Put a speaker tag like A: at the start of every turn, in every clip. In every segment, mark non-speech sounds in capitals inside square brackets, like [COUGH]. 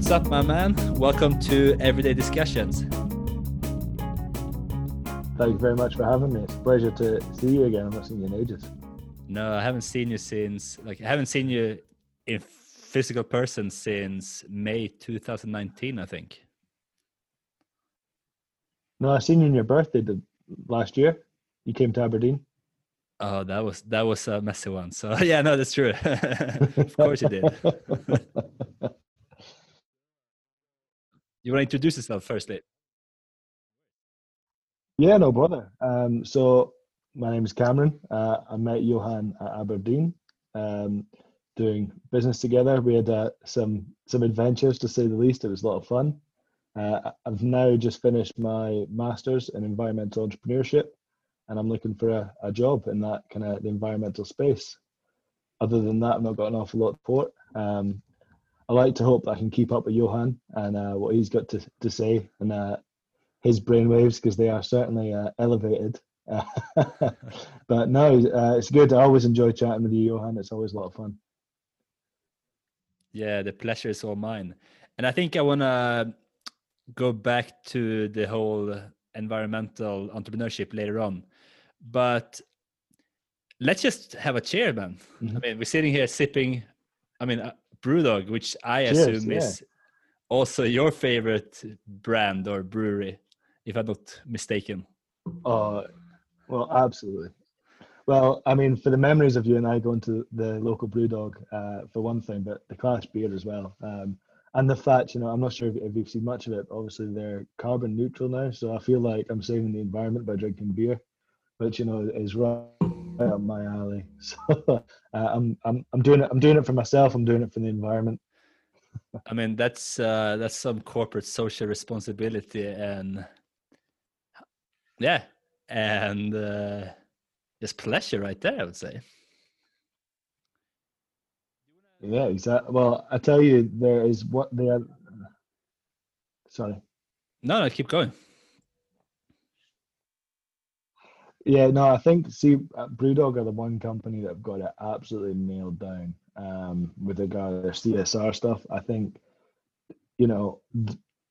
A: What's up, my man? Welcome to Everyday Discussions.
B: Thank you very much for having me. It's a pleasure to see you again. I've not seen you in ages.
A: No, I haven't seen you since like I haven't seen you in physical person since May 2019, I think.
B: No, I seen you on your birthday the, last year. You came to Aberdeen.
A: Oh, that was that was a messy one. So [LAUGHS] yeah, no, that's true. [LAUGHS] of course you did. [LAUGHS] you want to introduce yourself firstly?
B: Yeah, no bother. Um, so my name is Cameron. Uh, I met Johan at Aberdeen, um, doing business together. We had uh, some some adventures to say the least. It was a lot of fun. Uh, I've now just finished my masters in environmental entrepreneurship, and I'm looking for a, a job in that kind of the environmental space. Other than that, I've not got an awful lot of support. Um, I like to hope that I can keep up with Johan and uh, what he's got to, to say and uh, his brainwaves because they are certainly uh, elevated. [LAUGHS] but no, uh, it's good. I always enjoy chatting with you, Johan. It's always a lot of fun.
A: Yeah, the pleasure is all mine. And I think I want to go back to the whole environmental entrepreneurship later on. But let's just have a cheer, man. Mm-hmm. I mean, we're sitting here sipping, I mean, uh, Brewdog, which I Cheers, assume yeah. is also your favorite brand or brewery, if I'm not mistaken.
B: Oh, well, absolutely. Well, I mean, for the memories of you and I going to the local Brewdog, uh, for one thing, but the Clash beer as well. Um, and the fact, you know, I'm not sure if, if you've seen much of it. Obviously, they're carbon neutral now, so I feel like I'm saving the environment by drinking beer, which you know is right up my alley. [LAUGHS] So uh, I'm I'm I'm doing it. I'm doing it for myself. I'm doing it for the environment.
A: I mean, that's uh, that's some corporate social responsibility, and yeah, and uh, just pleasure right there. I would say.
B: Yeah, exactly. Well, I tell you, there is what they are. Sorry.
A: No, no, keep going.
B: Yeah, no, I think see, uh, Brewdog are the one company that have got it absolutely nailed down um, with regard to their CSR stuff. I think, you know,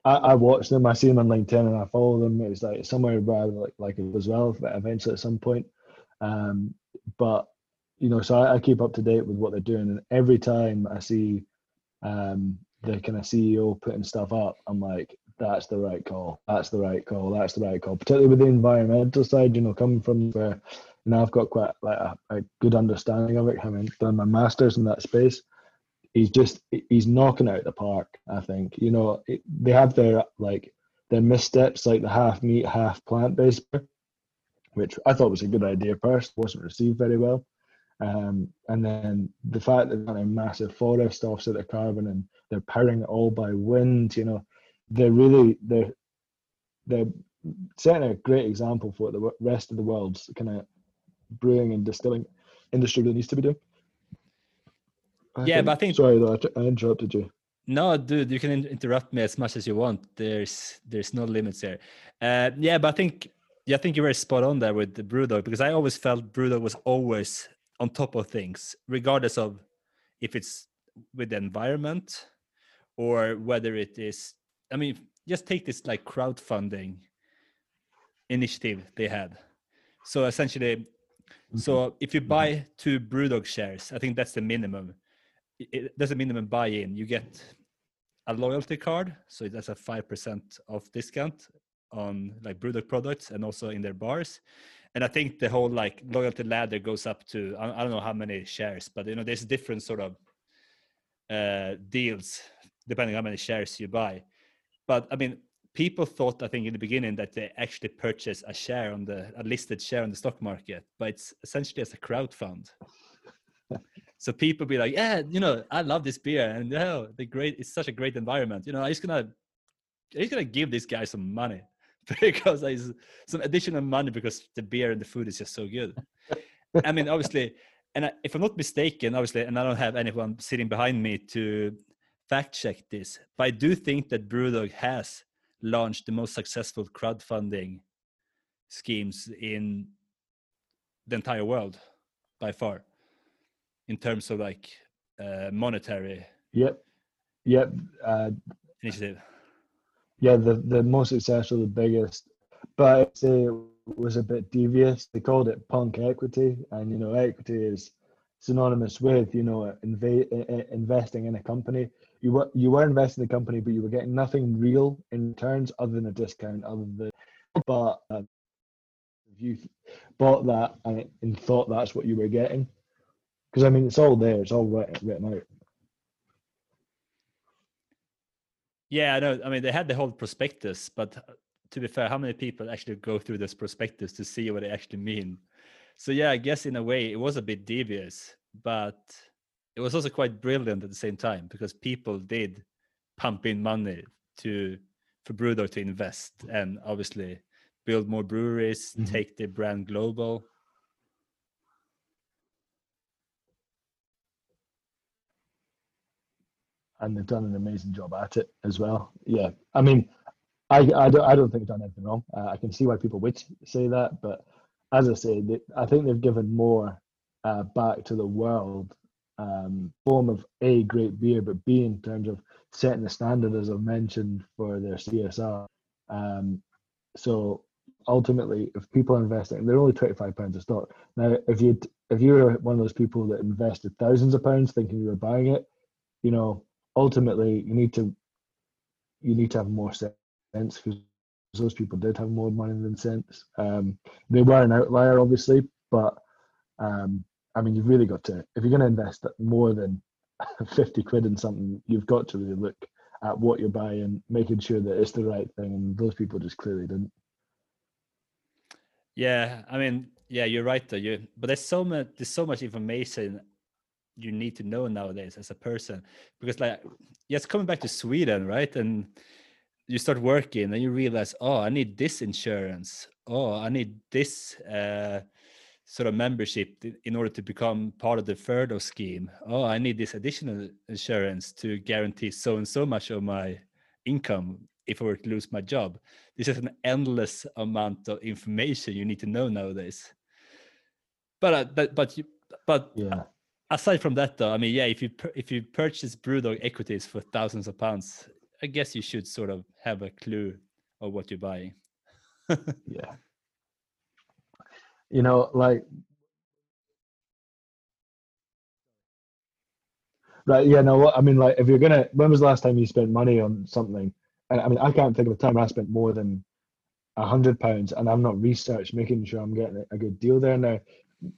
B: I, I watch them, I see them on LinkedIn, and I follow them. It's like somewhere around like like it as well. but Eventually, at some point, um, but you know, so I, I, keep up to date with what they're doing, and every time I see um, the kind of CEO putting stuff up, I'm like, that's the right call. That's the right call. That's the right call. Particularly with the environmental side, you know, coming from where you know I've got quite like a, a good understanding of it, having done my masters in that space. He's just he's knocking out the park. I think you know it, they have their like their missteps, like the half meat, half plant based, which I thought was a good idea. First, wasn't received very well. Um, and then the fact that got a massive forest offset of carbon and they're powering it all by wind, you know, they're really they're they're setting a great example for what the rest of the world's kind of brewing and distilling industry really needs to be doing.
A: I yeah, think, but I think
B: sorry though, I interrupted you.
A: No, dude, you can interrupt me as much as you want. There's there's no limits here. Uh, yeah, but I think yeah, I think you're very spot on there with the Brewdog because I always felt Brewdog was always on top of things, regardless of if it's with the environment or whether it is. I mean, just take this like crowdfunding initiative they had. So essentially, mm-hmm. so if you buy two Brewdog shares, I think that's the minimum. It, there's a minimum buy-in. You get a loyalty card, so that's a five percent off discount on like Brewdog products and also in their bars and I think the whole like loyalty ladder goes up to I, I don't know how many shares, but you know there's different sort of uh, deals depending how many shares you buy. But I mean, people thought I think in the beginning that they actually purchase a share on the a listed share on the stock market, but it's essentially as a crowd fund. [LAUGHS] so people be like, yeah, you know, I love this beer, and oh, the great, it's such a great environment. You know, I'm just gonna, I'm just gonna give this guy some money. [LAUGHS] because there's some additional money because the beer and the food is just so good. I mean, obviously, and I, if I'm not mistaken, obviously, and I don't have anyone sitting behind me to fact check this, but I do think that Brewdog has launched the most successful crowdfunding schemes in the entire world by far in terms of like uh, monetary
B: yep Yep. Uh,
A: initiative.
B: Yeah, the the most successful, the biggest, but I'd say it was a bit devious. They called it punk equity, and you know, equity is synonymous with you know inv- investing in a company. You were you were investing in the company, but you were getting nothing real in returns other than a discount, other than but uh, you bought that and, and thought that's what you were getting, because I mean it's all there, it's all written out.
A: Yeah, I know. I mean, they had the whole prospectus, but uh, to be fair, how many people actually go through this prospectus to see what they actually mean? So yeah, I guess in a way it was a bit devious, but it was also quite brilliant at the same time because people did pump in money to for Brewdog to invest and obviously build more breweries, mm-hmm. take the brand global.
B: And they've done an amazing job at it as well. Yeah, I mean, I I don't I don't think they've done anything wrong. Uh, I can see why people would say that, but as I say, they, I think they've given more uh, back to the world, um, form of a great beer, but b in terms of setting the standard, as I've mentioned, for their CSR. Um, so ultimately, if people are investing, they're only twenty five pounds a stock. Now, if you if you're one of those people that invested thousands of pounds thinking you were buying it, you know, ultimately you need to you need to have more sense because those people did have more money than sense. Um, they were an outlier, obviously, but um, I mean, you've really got to if you're going to invest more than [LAUGHS] fifty quid in something, you've got to really look at what you're buying, making sure that it's the right thing. And those people just clearly didn't.
A: Yeah, I mean, yeah, you're right though. You but there's so much there's so much information you need to know nowadays as a person because like yes coming back to sweden right and you start working and you realize oh i need this insurance oh i need this uh, sort of membership in order to become part of the furlough scheme oh i need this additional insurance to guarantee so and so much of my income if i were to lose my job this is an endless amount of information you need to know nowadays but uh, but but you, but yeah aside from that though i mean yeah if you if you purchase brewdog equities for thousands of pounds I guess you should sort of have a clue of what you're buying. [LAUGHS]
B: yeah. You know, like Right, yeah, no, what I mean, like, if you're gonna, when was the last time you spent money on something? And I mean, I can't think of a time I spent more than a hundred pounds, and I'm not research making sure I'm getting a good deal there. Now,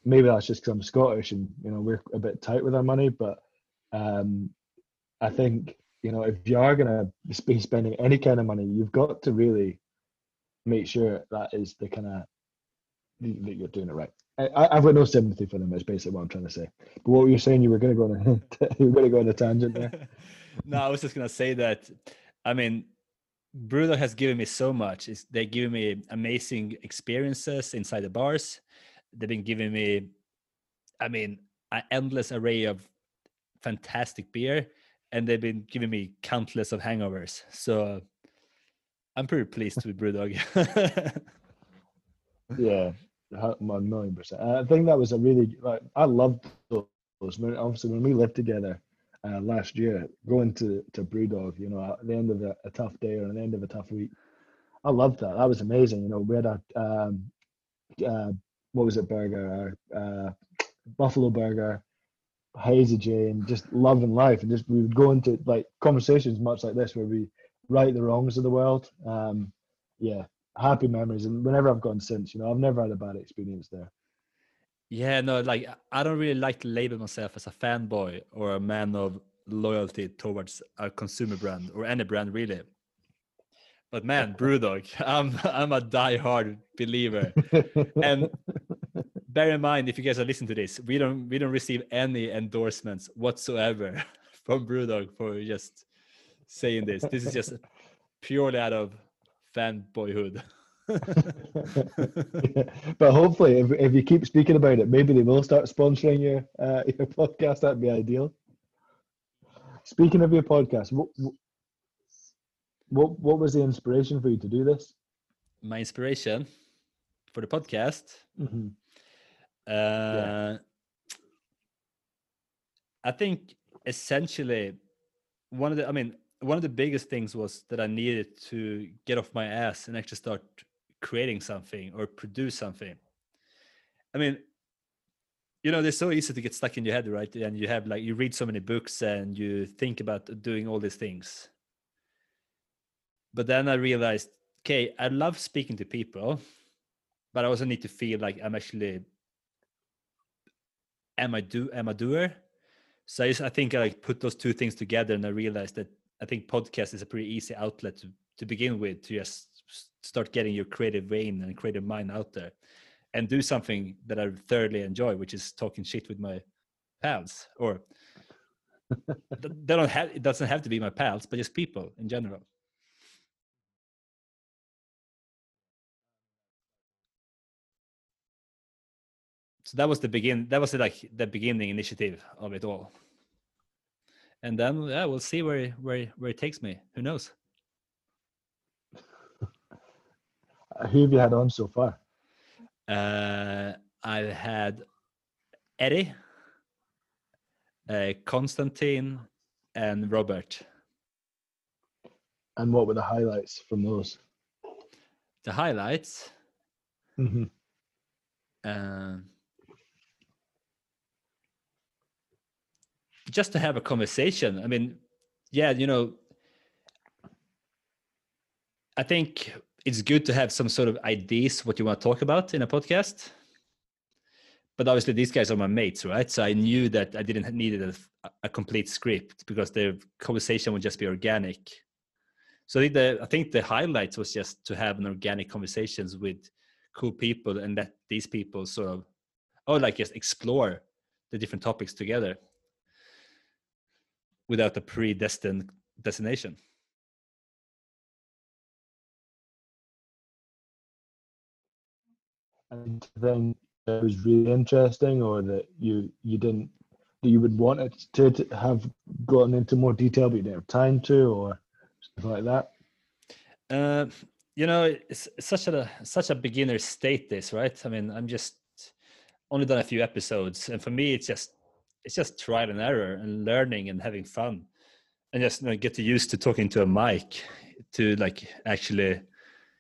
B: maybe that's just because I'm Scottish and you know we're a bit tight with our money, but um, I think you know, if you are to be spending any kind of money, you've got to really make sure that is the kind of that you're doing it right. I, have got no sympathy for them. Is basically what I'm trying to say. But what were you saying? You were going to go on a [LAUGHS] you were going to go on a tangent there. [LAUGHS]
A: no, I was just going to say that. I mean, Brewdog has given me so much. It's, they're giving me amazing experiences inside the bars. They've been giving me, I mean, an endless array of fantastic beer and they've been giving me countless of hangovers. So I'm pretty pleased with Brewdog. [LAUGHS]
B: yeah, one million percent. I think that was a really like I loved those. Obviously, when we lived together uh, last year, going to to Brewdog, you know, at the end of a, a, tough day or at the end of a tough week, I loved that. That was amazing. You know, we had a um, uh, what was it burger, uh, buffalo burger Hazy J and just loving life and just we would go into like conversations much like this where we right the wrongs of the world. Um, yeah, happy memories and whenever I've gone since, you know, I've never had a bad experience there.
A: Yeah, no, like I don't really like to label myself as a fanboy or a man of loyalty towards a consumer brand or any brand really. But man, [LAUGHS] Brewdog, I'm I'm a die-hard believer. [LAUGHS] and bear in mind if you guys are listening to this we don't we don't receive any endorsements whatsoever [LAUGHS] from brewdog for just saying this this is just purely out of fanboyhood
B: yeah. [LAUGHS] [LAUGHS] but hopefully if, if you keep speaking about it maybe they will start sponsoring your uh, [LAUGHS] your podcast that'd be ideal speaking of your podcast what, what what was the inspiration for you to do this
A: my inspiration for the podcast mm-hmm yeah. Uh, I think essentially one of the i mean one of the biggest things was that i needed to get off my ass and actually start creating something or produce something i mean you know, they're so easy to get stuck in your head, right? And you have like you read so many books and you think about doing all these things. But then I realized, okay, I love speaking to people, but I also need to feel like I'm actually am I do am I doer? So I, just, I think I like put those two things together and I realized that I think podcast is a pretty easy outlet to, to begin with to just start getting your creative vein and creative mind out there and do something that I thoroughly enjoy, which is talking shit with my pals. Or [LAUGHS] they don't have it doesn't have to be my pals, but just people in general. So that was the begin. That was the, like the beginning initiative of it all. And then yeah, we'll see where where where it takes me. Who knows? [LAUGHS]
B: Who have you had on so far?
A: Uh, I've had Eddie, uh, Constantine, and Robert.
B: And what were the highlights from those?
A: The highlights.
B: Mm-hmm.
A: Uh, just to have a conversation. I mean, yeah, you know, I think it's good to have some sort of ideas what you want to talk about in a podcast. But obviously these guys are my mates right? So i knew that i didn't need a, a complete script because the conversation would just be organic. So I think, the, I think the highlight was just to have an organic conversations with cool people and let these people sort of oh like just explore the different topics together without a predestined destination.
B: Anything it was really interesting or that you you didn't that you would want it to, to have gone into more detail but you didn't have time to or stuff like that?
A: Uh, you know it's, it's such a such a beginner state this right? I mean i'm just only done a few episodes and for me it's just it's just trial and error and learning and having fun. And just you know, get used to talking to a mic to like actually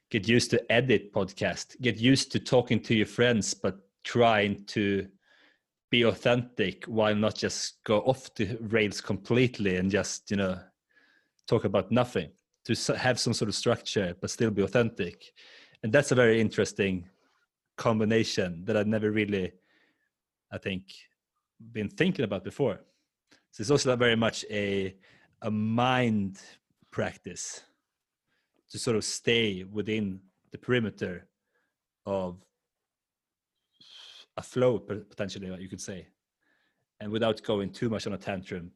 A: get used to edit podcast get used to talking to your friends but trying to be authentic while not just go off the rails completely and just you know talk about nothing. To have some sort of structure but still be authentic. And that's a very interesting combination that i've never really i think been thinking about before so it's also very much a a mind practice to sort of stay within the perimeter of a flow potentially you could say and without going too much on a tantrum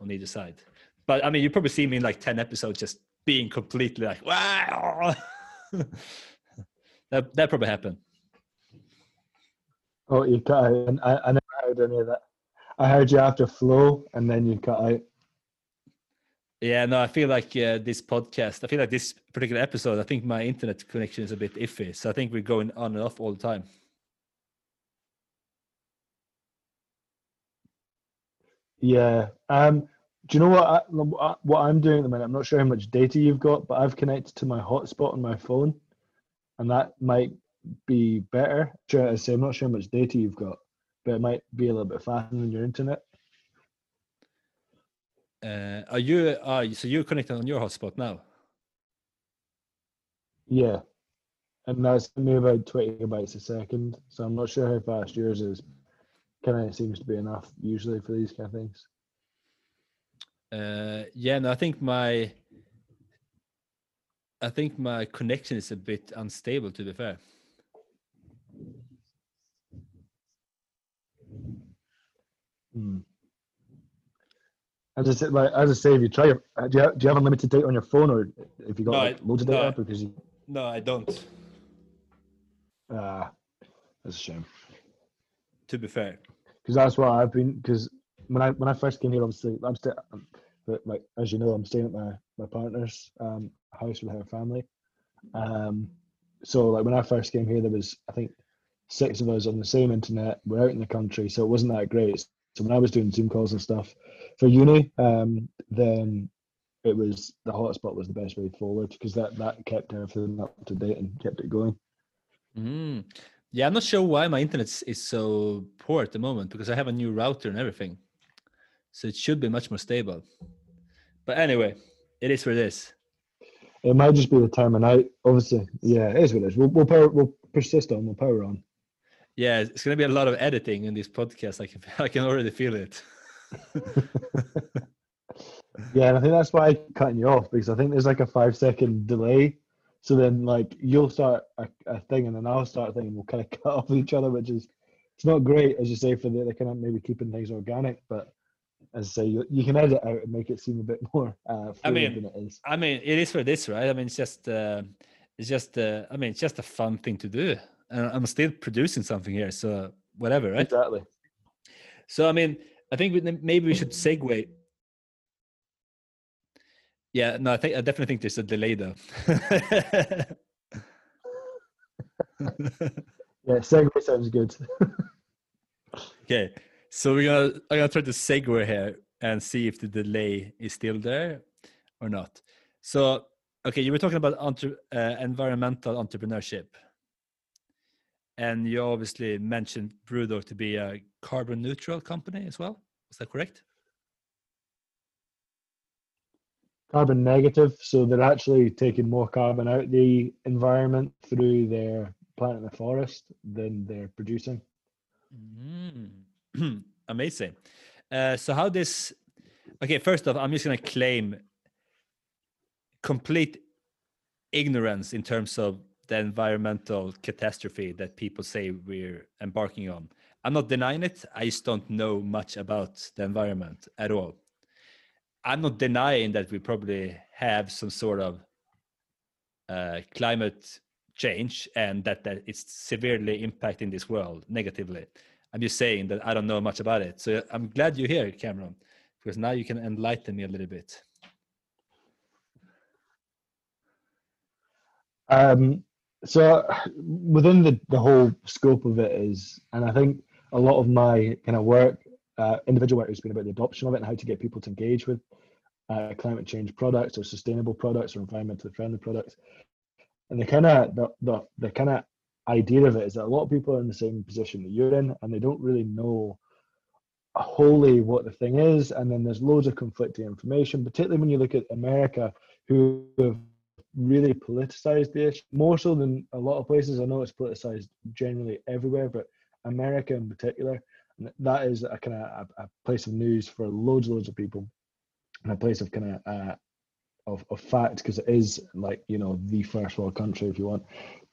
A: on either side. But i mean you probably see me in like 10 episodes just being completely like wow! [LAUGHS] That that probably happened.
B: Oh you out I, I never heard any of that i heard you have to flow and then you cut out
A: yeah, no, I feel like uh, this podcast, I feel like this particular episode, I think my internet connection is a bit iffy. So I think we're going on and off all the time.
B: Yeah. Um, do you know what I, what I'm doing at the minute? I'm not sure how much data you've got, but I've connected to my hotspot on my phone, and that might be better. Sure, I say I'm not sure how much data you've got, but it might be a little bit faster than your internet.
A: Uh, are you uh, so you're connected on your hotspot now?
B: Yeah, and that's me about twenty gigabytes a second. So I'm not sure how fast yours is. Kind of seems to be enough usually for these kind of things.
A: Uh, yeah, no, I think my I think my connection is a bit unstable. To be fair.
B: Hmm. As I said, like as I say, if you try, uh, do you have, do you have unlimited data on your phone, or if you got no, like, loads of data?
A: No, because you... no, I don't.
B: Ah, uh, that's a shame.
A: To be fair,
B: because that's what I've been. Because when I when I first came here, obviously I'm still, um, but like as you know, I'm staying at my my partner's um, house with her family. Um, so like when I first came here, there was I think six of us on the same internet. We're out in the country, so it wasn't that great. So when I was doing Zoom calls and stuff for uni, um, then it was the hotspot was the best way forward because that that kept everything up to date and kept it going.
A: Mm. Yeah, I'm not sure why my internet is so poor at the moment because I have a new router and everything, so it should be much more stable. But anyway, it is what it is.
B: It might just be the time of night. Obviously, yeah, it is what it is. We'll we'll, power, we'll persist on. We'll power on.
A: Yeah, it's going to be a lot of editing in this podcast. I can [LAUGHS] I can already feel it. [LAUGHS]
B: yeah, and I think that's why I'm cutting you off because I think there's like a five second delay. So then, like, you'll start a, a thing, and then I'll start a thing, and we'll kind of [LAUGHS] cut off each other, which is it's not great, as you say, for the, the kind of maybe keeping things organic. But as I say, you, you can edit out and make it seem a bit more. Uh,
A: I mean, than it is. I mean, it is for this, right? I mean, it's just, uh, it's just, uh, I mean, it's just a fun thing to do, and I'm still producing something here, so whatever, right?
B: Exactly.
A: So I mean, I think maybe we should segue yeah, no, I think I definitely think there's a delay though. [LAUGHS]
B: yeah, segue sounds good. [LAUGHS]
A: okay, so we're gonna I'm gonna try to segue here and see if the delay is still there or not. So, okay, you were talking about entre- uh, environmental entrepreneurship, and you obviously mentioned Brewdog to be a carbon neutral company as well. Is that correct?
B: carbon negative, so they're actually taking more carbon out the environment through their plant in the forest than they're producing.
A: Mm. [CLEARS THROAT] Amazing. Uh, so how this? Okay, first off, I'm just going to claim complete ignorance in terms of the environmental catastrophe that people say we're embarking on. I'm not denying it. I just don't know much about the environment at all. I'm not denying that we probably have some sort of uh, climate change and that, that it's severely impacting this world negatively. I'm just saying that I don't know much about it. So I'm glad you're here, Cameron, because now you can enlighten me a little bit.
B: Um, so within the, the whole scope of it is, and I think a lot of my kind of work uh, individual work has been about the adoption of it and how to get people to engage with uh, climate change products or sustainable products or environmentally friendly products. And the kind of the, the, the kind of idea of it is that a lot of people are in the same position that you're in and they don't really know wholly what the thing is. And then there's loads of conflicting information, particularly when you look at America, who have really politicized the issue more so than a lot of places. I know it's politicized generally everywhere, but America in particular that is a kind of a, a, place of news for loads loads of people and a place of kind of uh, of, of fact because it is like you know the first world country if you want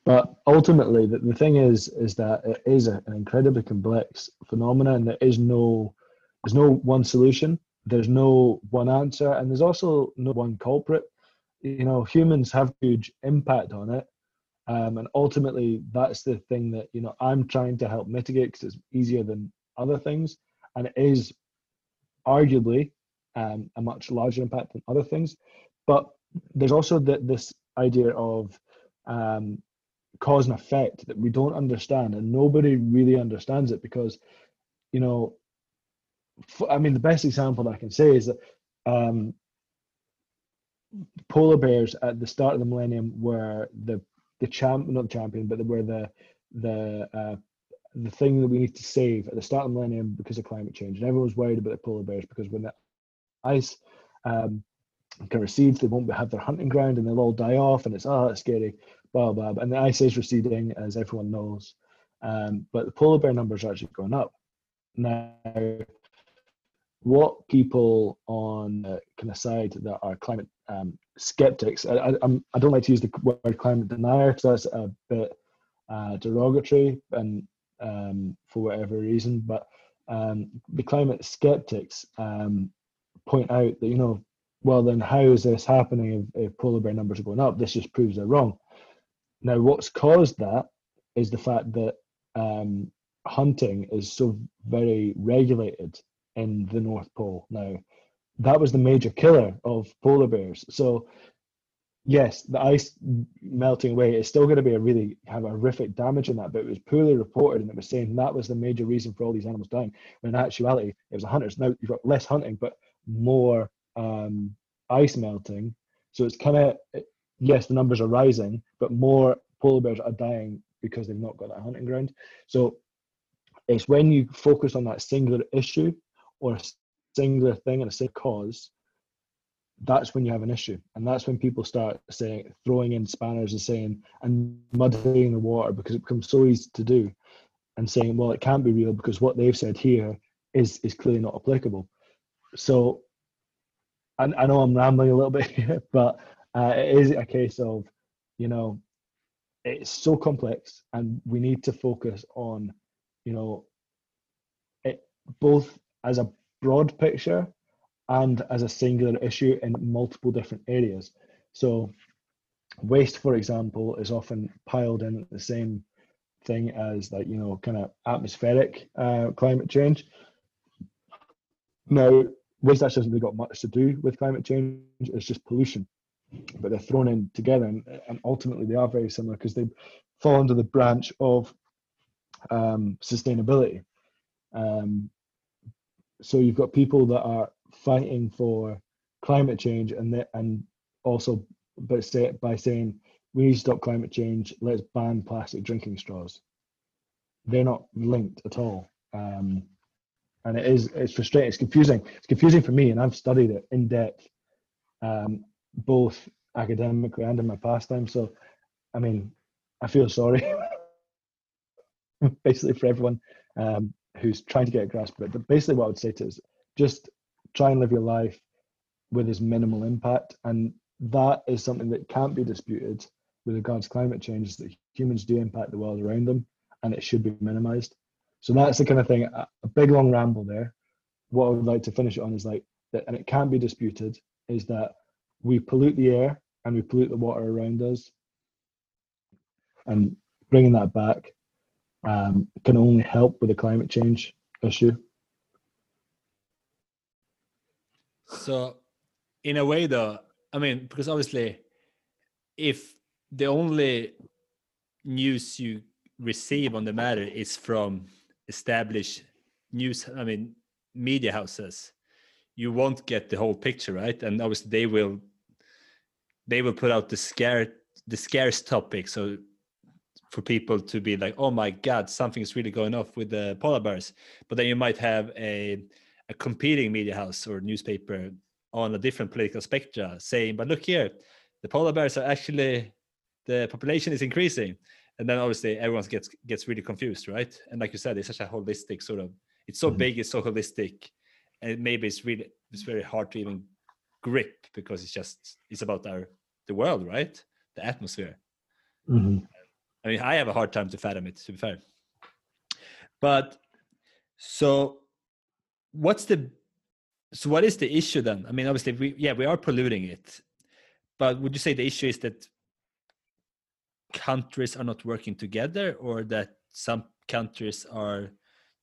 B: but ultimately the, the thing is is that it is a, an incredibly complex phenomenon and there is no there's no one solution there's no one answer and there's also no one culprit you know humans have huge impact on it um, and ultimately that's the thing that you know i'm trying to help mitigate because it's easier than other things, and it is arguably um, a much larger impact than other things. But there's also the, this idea of um, cause and effect that we don't understand, and nobody really understands it because, you know, I mean, the best example that I can say is that um, polar bears at the start of the millennium were the the champ, not the champion, but they were the the uh, the thing that we need to save at the start of the millennium because of climate change. And everyone's worried about the polar bears because when the ice um, can recede, they won't have their hunting ground and they'll all die off. And it's, oh, it's scary, blah, blah, blah. And the ice is receding, as everyone knows. Um, but the polar bear numbers are actually going up. Now, what people on the kind of side that are climate um, skeptics, I, I, I'm, do not like to use the word climate denier because that's a bit uh, derogatory and um, for whatever reason. But um, the climate skeptics um, point out that, you know, well, then how is this happening if, if polar bear numbers are going up? This just proves they're wrong. Now, what's caused that is the fact that um, hunting is so very regulated in the North Pole. Now, that was the major killer of polar bears. So yes, the ice melting away is still going to be a really have horrific damage in that, but it was poorly reported and it was saying that was the major reason for all these animals dying. When in actuality, it was the hunters. Now you've got less hunting, but more um, ice melting. So it's kind of yes, the numbers are rising, but more polar bears are dying because they've not got that hunting ground. So it's when you focus on that singular issue or a singular thing and a single cause, that's when you have an issue. And that's when people start saying, throwing in spanners and saying, and muddying the water because it becomes so easy to do and saying, well, it can't be real because what they've said here is, is clearly not applicable. So I, I know I'm rambling a little [LAUGHS] bit here, but uh, it is a case of, you know, it's so complex and we need to focus on, you know, it both as a broad picture and as a singular issue in multiple different areas. So waste, for example, is often piled in the same thing as like, you know, kind of atmospheric uh, climate change. Now, waste actually hasn't really got much to do with climate change, it's just pollution. But they're thrown in together and, and ultimately they are very similar because they fall under the branch of um, sustainability. Um, so you've got people that are fighting for climate change and that, and also but say, by saying we need to stop climate change, let's ban plastic drinking straws. They're not linked at all. Um, and it is it's frustrating. It's confusing. It's confusing for me, and I've studied it in depth, um, both academically and in my pastime. So, I mean, I feel sorry, [LAUGHS] basically for everyone um, who's trying to get a grasp of it. But basically, what I would say to is just try and live your life with as minimal impact, and that is something that can't be disputed with regards to climate change. Is that humans do impact the world around them, and it should be minimised. So that's the kind of thing. A, big long ramble there. What I would like to finish on is like that, and it can't be disputed. Is that we pollute the air and we pollute the water around us, and bringing that back um, can only help with the climate change issue.
A: So, in a way, though, I mean, because obviously, if the only news you receive on the matter is from established news, I mean, media houses, you won't get the whole picture, right? And obviously, they will they will put out the scare the scarce topic, so for people to be like, oh my god, something is really going off with the polar bears. But then you might have a a competing media house or newspaper on a different political spectra saying, but look here, the polar bears are actually the population is increasing. And then obviously everyone gets gets really confused, right? And like you said, it's such a holistic sort of it's so mm-hmm. big, it's so holistic. And maybe it's really it's very hard to even grip because it's just it's about our the world, right? The atmosphere. Mm-hmm. I mean, I have a hard time to fathom it, to be fair. But so what's the so what is the issue then? I mean obviously we yeah we are polluting it but would you say the issue is that countries are not working together or that some countries are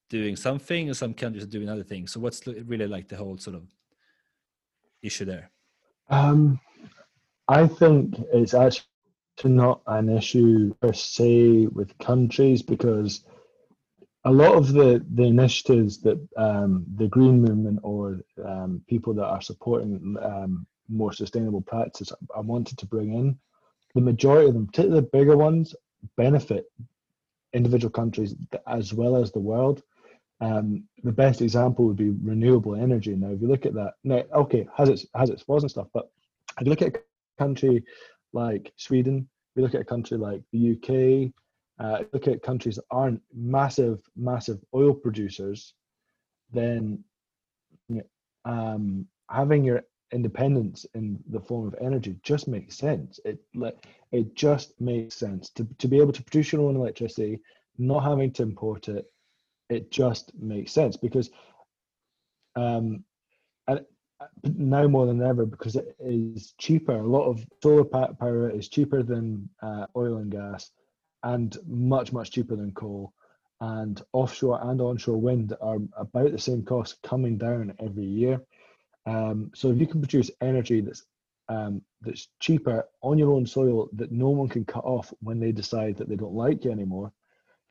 A: doing something and some countries are doing other things? So what's really like the whole sort of issue there?
B: Um i think it's actually not an issue per se with countries because a lot of the, the initiatives that um, the green movement or um, people that are supporting um, more sustainable practices are wanted to bring in, the majority of them, particularly the bigger ones, benefit individual countries as well as the world. Um, the best example would be renewable energy. Now, if you look at that, now, okay, has its has its flaws and stuff, but if you look at a country like Sweden, we look at a country like the UK, uh, look at countries that aren't massive, massive oil producers, then um, having your independence in the form of energy just makes sense. It it just makes sense to to be able to produce your own electricity, not having to import it. It just makes sense because, um, and now more than ever because it is cheaper. A lot of solar power is cheaper than uh, oil and gas and much much cheaper than coal. And offshore and onshore wind are about the same cost coming down every year. Um, so if you can produce energy that's um, that's cheaper on your own soil that no one can cut off when they decide that they don't like you anymore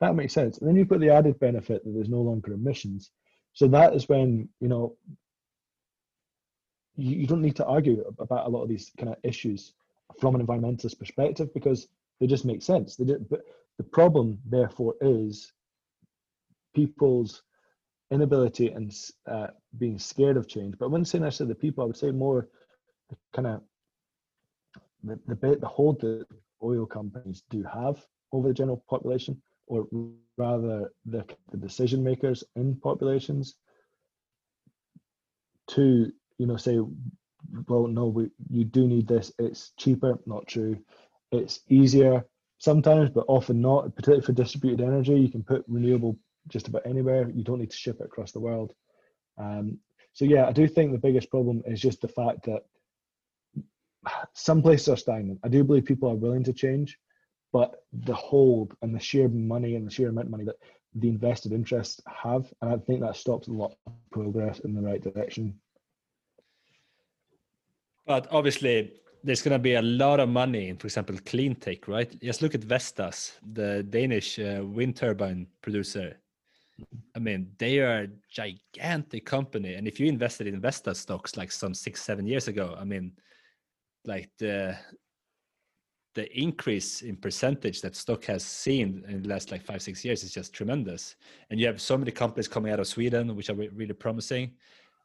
B: that makes sense. And then you've got the added benefit that there's no longer emissions. So that is when you know you, you don't need to argue about a lot of these kind of issues from an environmentalist perspective because they just make sense. They do, but the problem, therefore, is people's inability and uh, being scared of change. But I wouldn't say the people. I would say more the kind of the the bit the hold that oil companies do have over the general population, or rather the, the decision makers in populations, to you know say, well, no, we you do need this. It's cheaper. Not true. It's easier sometimes, but often not. Particularly for distributed energy, you can put renewable just about anywhere. You don't need to ship it across the world. Um, so yeah, I do think the biggest problem is just the fact that some places are stagnant. I do believe people are willing to change, but the hold and the sheer money and the sheer amount of money that the invested interests have, and I think that stops a lot of progress in the right direction.
A: But obviously, there's going to be a lot of money in, for example, clean tech, right? Just look at Vestas, the Danish uh, wind turbine producer. I mean, they are a gigantic company, and if you invested in Vestas stocks like some six, seven years ago, I mean, like the the increase in percentage that stock has seen in the last like five six years is just tremendous and you have so many companies coming out of sweden which are really promising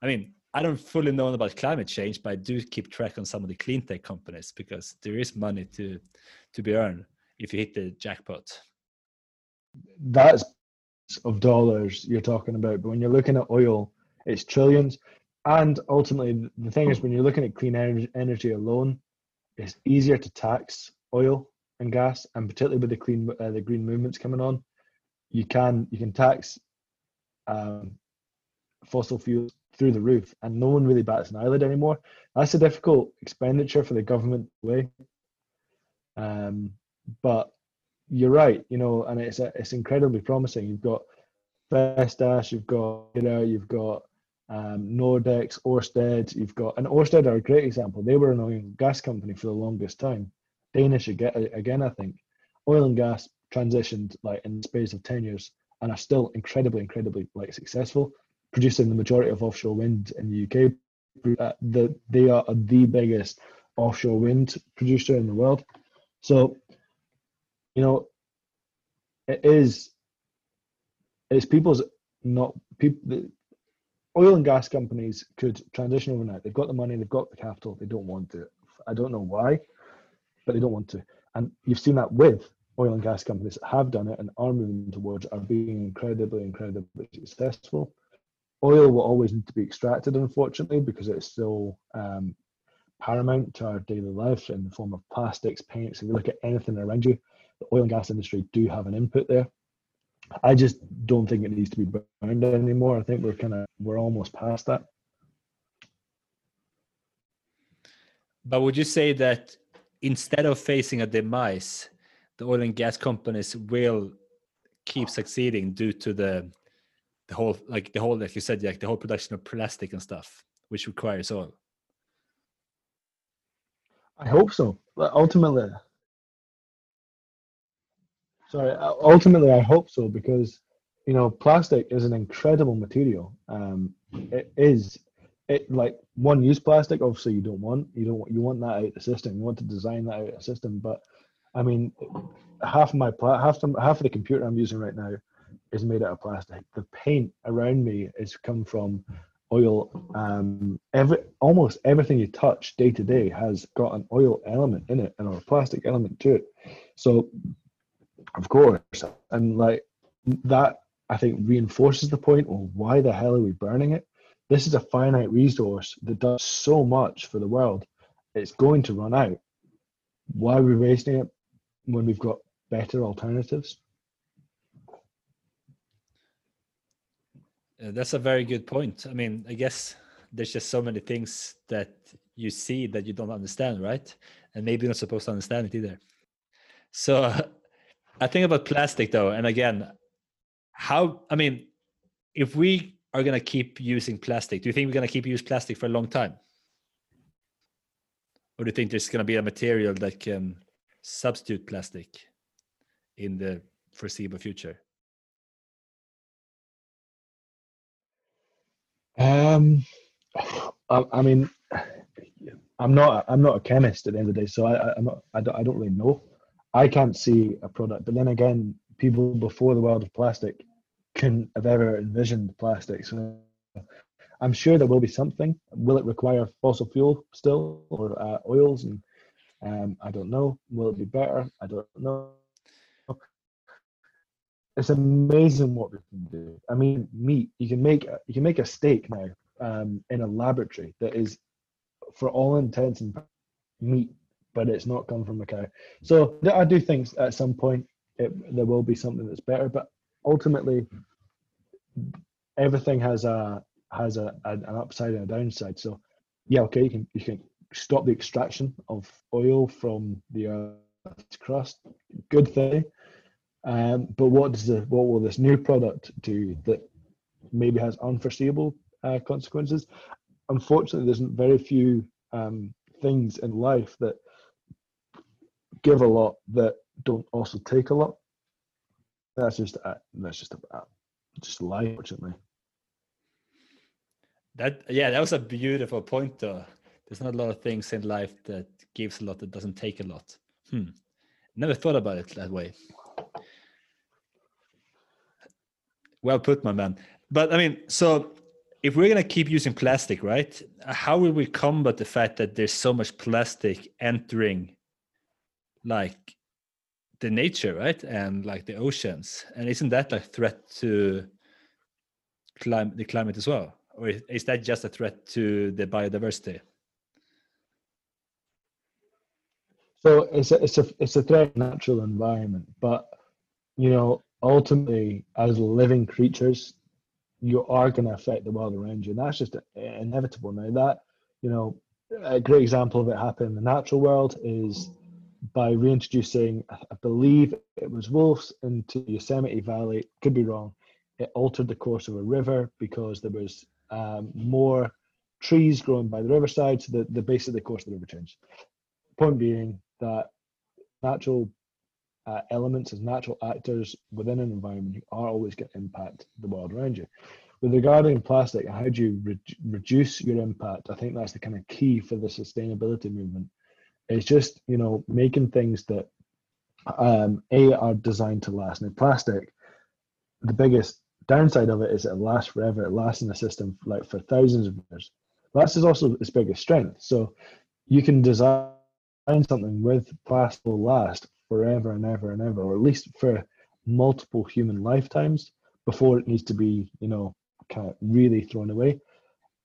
A: i mean i don't fully know about climate change but i do keep track on some of the clean tech companies because there is money to to be earned if you hit the jackpot.
B: That's of dollars you're talking about but when you're looking at oil it's trillions. And ultimately, the thing is, when you're looking at clean energy alone, it's easier to tax oil and gas, and particularly with the clean uh, the green movements coming on, you can you can tax um, fossil fuels through the roof, and no one really bats an eyelid anymore. That's a difficult expenditure for the government way. Um, but you're right, you know, and it's it's incredibly promising. You've got Vestas, you've got you know, you've got um, Nordex, Orsted. You've got and Orsted are a great example. They were an oil and gas company for the longest time. Danish again, I think. Oil and gas transitioned like in the space of ten years and are still incredibly, incredibly like successful, producing the majority of offshore wind in the UK. Uh, the, they are the biggest offshore wind producer in the world. So, you know, it is it's people's not people oil and gas companies could transition overnight. They've got the money, they've got the capital, they don't want to. I don't know why, but they don't want to. And you've seen that with oil and gas companies that have done it and are moving towards are being incredibly, incredibly successful. Oil will always need to be extracted, unfortunately, because it's still um, paramount to our daily life in the form of plastics, paints. If you look at anything around you, the oil and gas industry do have an input there. I just don't think it needs to be burned anymore. I think we're kind of we're almost past that.
A: But would you say that instead of facing a demise, the oil and gas companies will keep succeeding due to the the whole like the whole like you said like the whole production of plastic and stuff, which requires oil.
B: I hope so. But ultimately, Sorry, uh, ultimately, I hope so because you know plastic is an incredible material. Um, it is it like one use plastic. Obviously, you don't want you don't you want that out of the system. You want to design that out of the system. But I mean, half my pla- half the, half of the computer I'm using right now is made out of plastic. The paint around me is come from oil. Um, every almost everything you touch day to day has got an oil element in it and a plastic element to it. So of course. And like that, I think reinforces the point well, why the hell are we burning it? This is a finite resource that does so much for the world. It's going to run out. Why are we wasting it when we've got better alternatives?
A: Uh, that's a very good point. I mean, I guess there's just so many things that you see that you don't understand, right? And maybe not supposed to understand it either. So [LAUGHS] I think about plastic though, and again, how I mean, if we are gonna keep using plastic, do you think we're gonna keep using plastic for a long time? Or do you think there's gonna be a material that can substitute plastic in the foreseeable future?
B: Um, I, I mean, I'm not I'm not a chemist at the end of the day, so I, I'm not I don't, I don't really know. I can't see a product, but then again, people before the world of plastic couldn't have ever envisioned plastic. So I'm sure there will be something. Will it require fossil fuel still or uh, oils? And um, I don't know. Will it be better? I don't know. It's amazing what we can do. I mean, meat. You can make you can make a steak now um, in a laboratory that is, for all intents and meat, but it's not come from a cow. So I do think at some point it, there will be something that's better, but ultimately, everything has a has a, an upside and a downside. So yeah, okay, you can you can stop the extraction of oil from the Earth's crust. Good thing. Um, but what does the what will this new product do that maybe has unforeseeable uh, consequences? Unfortunately, there's very few um, things in life that give a lot that don't also take a lot. That's just uh, that's just uh, just life, unfortunately.
A: That yeah, that was a beautiful point though. There's not a lot of things in life that gives a lot that doesn't take a lot. Hmm. Never thought about it that way. Well put, my man. But I mean, so if we're gonna keep using plastic, right? How will we combat the fact that there's so much plastic entering like the nature, right? And like the oceans. And isn't that like threat to climate the climate as well? Or is that just a threat to the biodiversity?
B: So it's a it's a it's a threat natural environment, but you know ultimately as living creatures, you are going to affect the world around you, and that's just inevitable. Now that you know, a great example of it happening in the natural world is by reintroducing, I believe it was wolves into Yosemite Valley. Could be wrong. It altered the course of a river because there was um, more trees growing by the riverside, so the, the base of the course of the river changed. Point being that natural uh, elements as natural actors within an environment, you are always going to impact the world around you. With regarding plastic, how do you re- reduce your impact? I think that's the kind of key for the sustainability movement. It's just you know making things that um, a are designed to last. Now, plastic, the biggest downside of it is it lasts forever. It lasts in the system like for thousands of years. That's is also its biggest strength. So you can design something with plastic will last forever and ever and ever, or at least for multiple human lifetimes before it needs to be, you know, kind of really thrown away.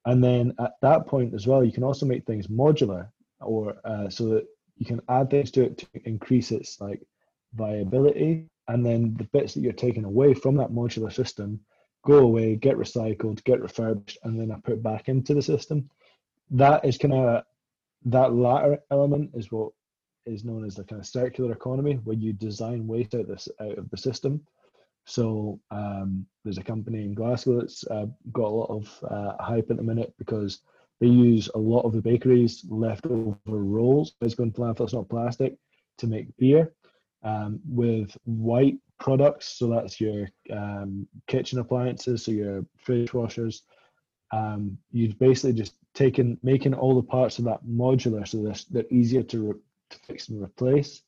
B: And then at that point as well, you can also make things modular, or uh, so that you can add things to it to increase its like viability. And then the bits that you're taking away from that modular system go away, get recycled, get refurbished, and then I put back into the system. That is kind of that latter element is what is known as the kind of circular economy, where you design waste out this out of the system. So um, there's a company in Glasgow that's uh, got a lot of uh, hype at the minute because they use a lot of the bakeries leftover rolls. It's going to landfill. It's not plastic to make beer um, with white products. So that's your um, kitchen appliances, so your fridge washers. Um, you've basically just taken making all the parts of that modular so they're, they're easier to re- to fix and replace,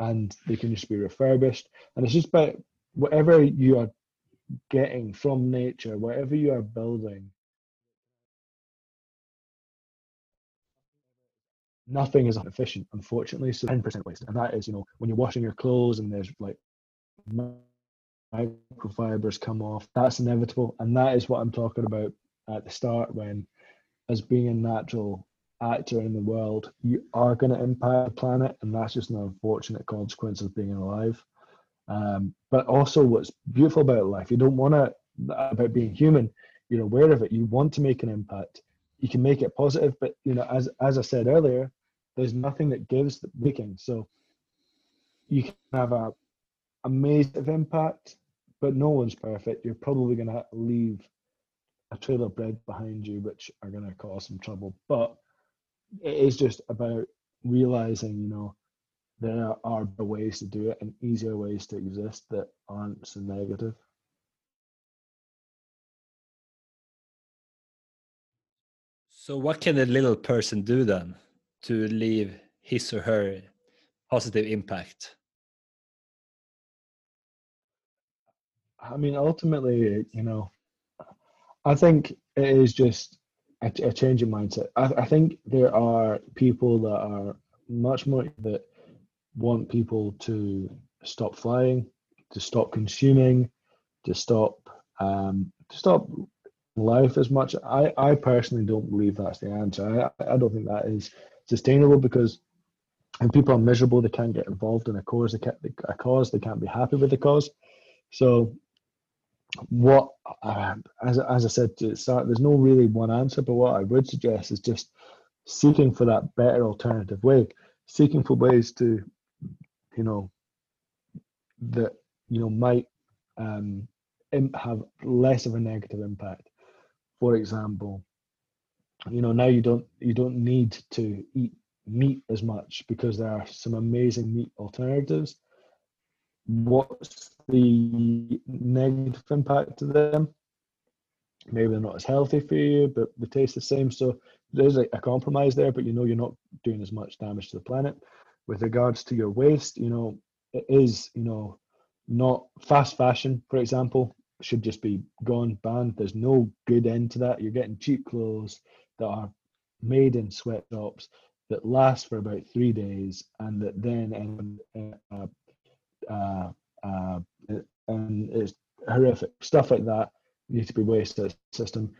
B: and they can just be refurbished. And it's just about whatever you are getting from nature, whatever you are building. Nothing is efficient, unfortunately. So 10% waste, and that is, you know, when you're washing your clothes and there's like microfibers come off. That's inevitable, and that is what I'm talking about at the start when, as being a natural actor in the world, you are going to impact the planet, and that's just an unfortunate consequence of being alive. Um, but also, what's beautiful about life, you don't want to about being human. You're aware of it. You want to make an impact. You can make it positive, but you know, as as I said earlier, there's nothing that gives the making. So you can have a amazing impact, but no one's perfect. You're probably going to leave a trail of bread behind you, which are going to cause some trouble. But it is just about realizing, you know, there are ways to do it and easier ways to exist that aren't so negative.
A: So, what can a little person do then to leave his or her positive impact?
B: I mean, ultimately, you know, I think it is just a, a change in mindset. I, I think there are people that are much more that want people to stop flying, to stop consuming, to stop um, to stop life as much. I, I personally don't believe that's the answer. I, I don't think that is sustainable because when people are miserable, they can't get involved in a cause. They can't a cause. They can't be happy with the cause. So, what uh, as as I said to start, there's no really one answer. But what I would suggest is just seeking for that better alternative way, seeking for ways to, you know, that you know might um, have less of a negative impact. For example, you know now you don't you don't need to eat meat as much because there are some amazing meat alternatives. What's the negative impact to them? Maybe they're not as healthy for you, but they taste the same. So there's a, a compromise there, but you know you're not doing as much damage to the planet. With regards to your waste, you know, it is, you know, not fast fashion, for example, should just be gone, banned. There's no good end to that. You're getting cheap clothes that are made in sweatshops that last for about three days and that then end uh, uh, uh, and it's horrific stuff like that need to be wasted system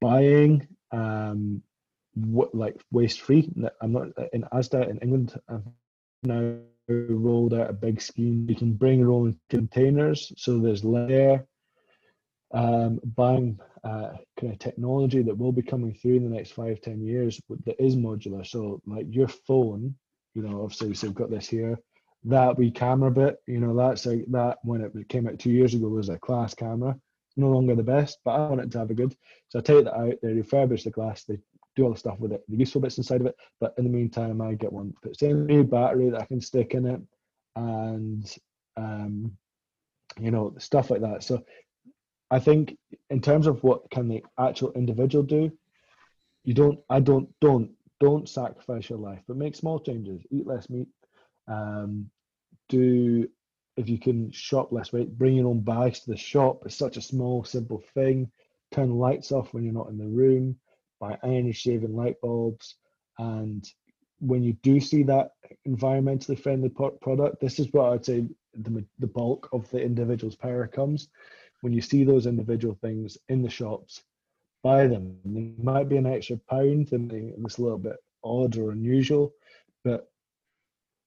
B: buying um what like waste free i'm not in asda in england i've now rolled out a big scheme. You can bring your own containers, so there's layer. Um, buying uh, kind of technology that will be coming through in the next five, ten years but that is modular. So like your phone, you know, obviously so we've got this here. That wee camera bit, you know, that's a, that when it came out two years ago was a class camera. No longer the best, but I want it to have a good. So I take that out. They refurbish the glass. They do all the stuff with it, the useful bits inside of it. But in the meantime, I get one puts in a new battery that I can stick in it, and um, you know stuff like that. So I think in terms of what can the actual individual do, you don't. I don't. Don't don't sacrifice your life, but make small changes. Eat less meat. Um, do if you can shop less weight, bring your own bags to the shop. It's such a small, simple thing. Turn lights off when you're not in the room buy energy saving light bulbs. And when you do see that environmentally friendly product, this is what I'd say the, the bulk of the individual's power comes. When you see those individual things in the shops, buy them. They might be an extra pound and it's a little bit odd or unusual, but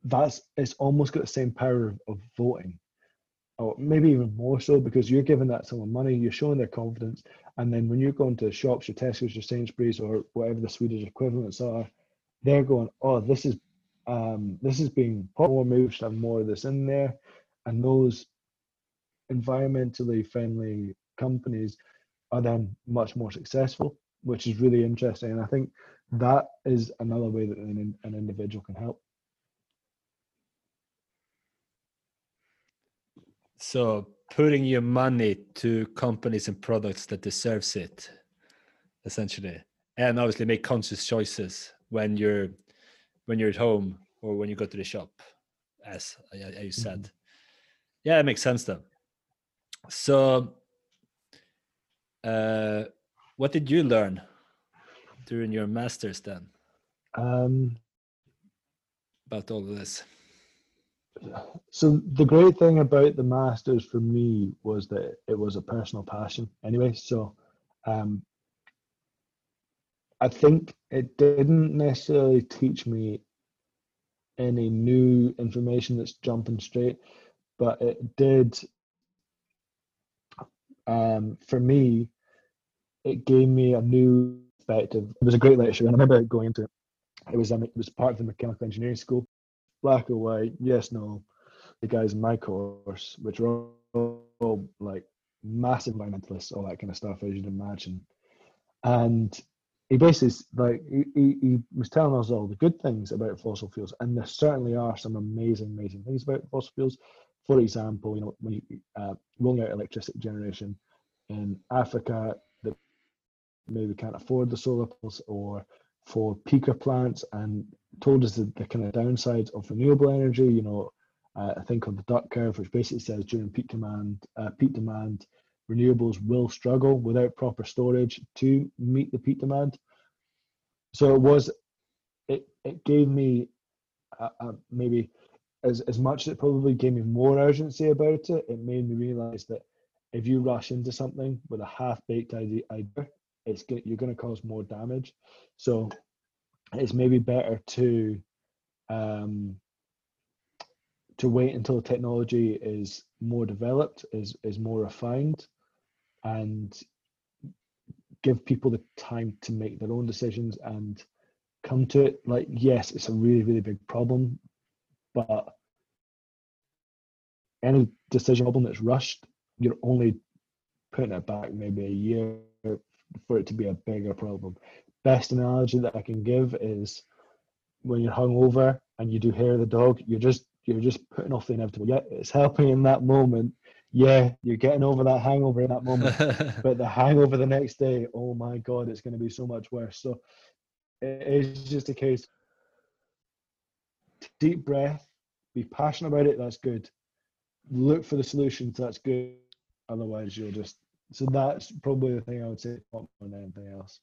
B: that's it's almost got the same power of, of voting or maybe even more so because you're giving that someone money, you're showing their confidence, and then when you're going to shops, your Tesco's, your Sainsbury's, or whatever the Swedish equivalents are, they're going, oh, this is um, this is being more moves to have more of this in there, and those environmentally friendly companies are then much more successful, which is really interesting. And I think that is another way that an, an individual can help.
A: So putting your money to companies and products that deserves it, essentially, and obviously make conscious choices when you're when you're at home or when you go to the shop, as, as you said. Mm-hmm. Yeah, it makes sense though. So, uh, what did you learn during your masters then?
B: Um,
A: about all of this
B: so the great thing about the masters for me was that it was a personal passion anyway so um, i think it didn't necessarily teach me any new information that's jumping straight but it did um, for me it gave me a new perspective. It was a great lecture and i remember going into it. It was um, it was part of the mechanical engineering school black or white, yes, no. The guys in my course, which are all, all like massive environmentalists, all that kind of stuff, as you'd imagine. And he basically like he, he was telling us all the good things about fossil fuels, and there certainly are some amazing, amazing things about fossil fuels. For example, you know when you uh, rolling out electricity generation in Africa, that maybe can't afford the solar panels or for peaker plants and told us the, the kind of downsides of renewable energy. You know, uh, I think on the duck curve, which basically says during peak demand, uh, peak demand, renewables will struggle without proper storage to meet the peak demand. So it was, it, it gave me a, a maybe as, as much as it probably gave me more urgency about it, it made me realize that if you rush into something with a half baked idea, it's good, you're going to cause more damage. So it's maybe better to um, to wait until the technology is more developed, is is more refined, and give people the time to make their own decisions and come to it. Like, yes, it's a really, really big problem, but any decision problem that's rushed, you're only putting it back maybe a year for it to be a bigger problem. Best analogy that I can give is when you're hungover and you do hair of the dog, you're just you're just putting off the inevitable. Yeah, it's helping in that moment. Yeah, you're getting over that hangover in that moment. [LAUGHS] but the hangover the next day, oh my god, it's going to be so much worse. So it is just a case. Deep breath, be passionate about it. That's good. Look for the solutions. That's good. Otherwise, you'll just so that's probably the thing I would say more than anything else.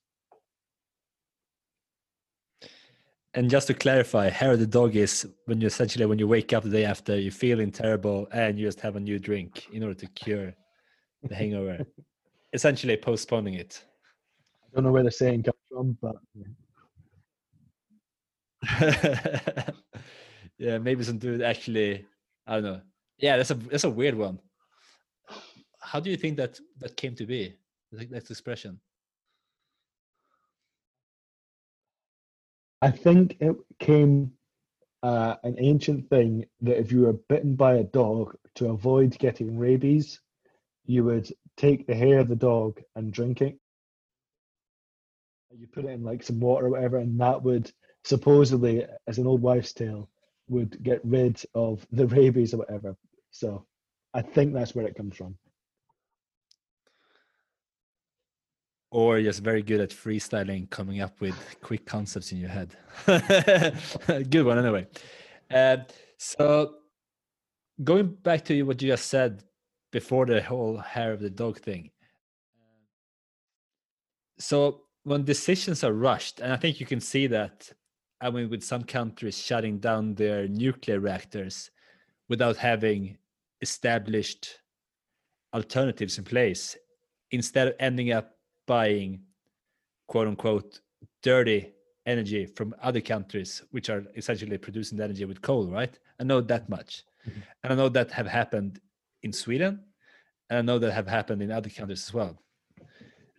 A: And just to clarify, hair of the dog is when you essentially when you wake up the day after you're feeling terrible and you just have a new drink in order to cure the hangover. [LAUGHS] essentially postponing it.
B: I don't know where the saying comes from, but
A: yeah, [LAUGHS] yeah maybe some dude actually I don't know. Yeah, that's a that's a weird one how do you think that that came to be? That expression.
B: I think it came uh, an ancient thing that if you were bitten by a dog to avoid getting rabies, you would take the hair of the dog and drink it. You put it in like some water or whatever, and that would supposedly, as an old wives' tale, would get rid of the rabies or whatever. So I think that's where it comes from.
A: Or just very good at freestyling, coming up with quick concepts in your head. [LAUGHS] good one, anyway. Uh, so, going back to what you just said before the whole hair of the dog thing. So, when decisions are rushed, and I think you can see that, I mean, with some countries shutting down their nuclear reactors without having established alternatives in place, instead of ending up buying quote unquote dirty energy from other countries which are essentially producing the energy with coal right? I know that much. Mm-hmm. and i know that have happened in sweden and i know that have happened in other countries as well.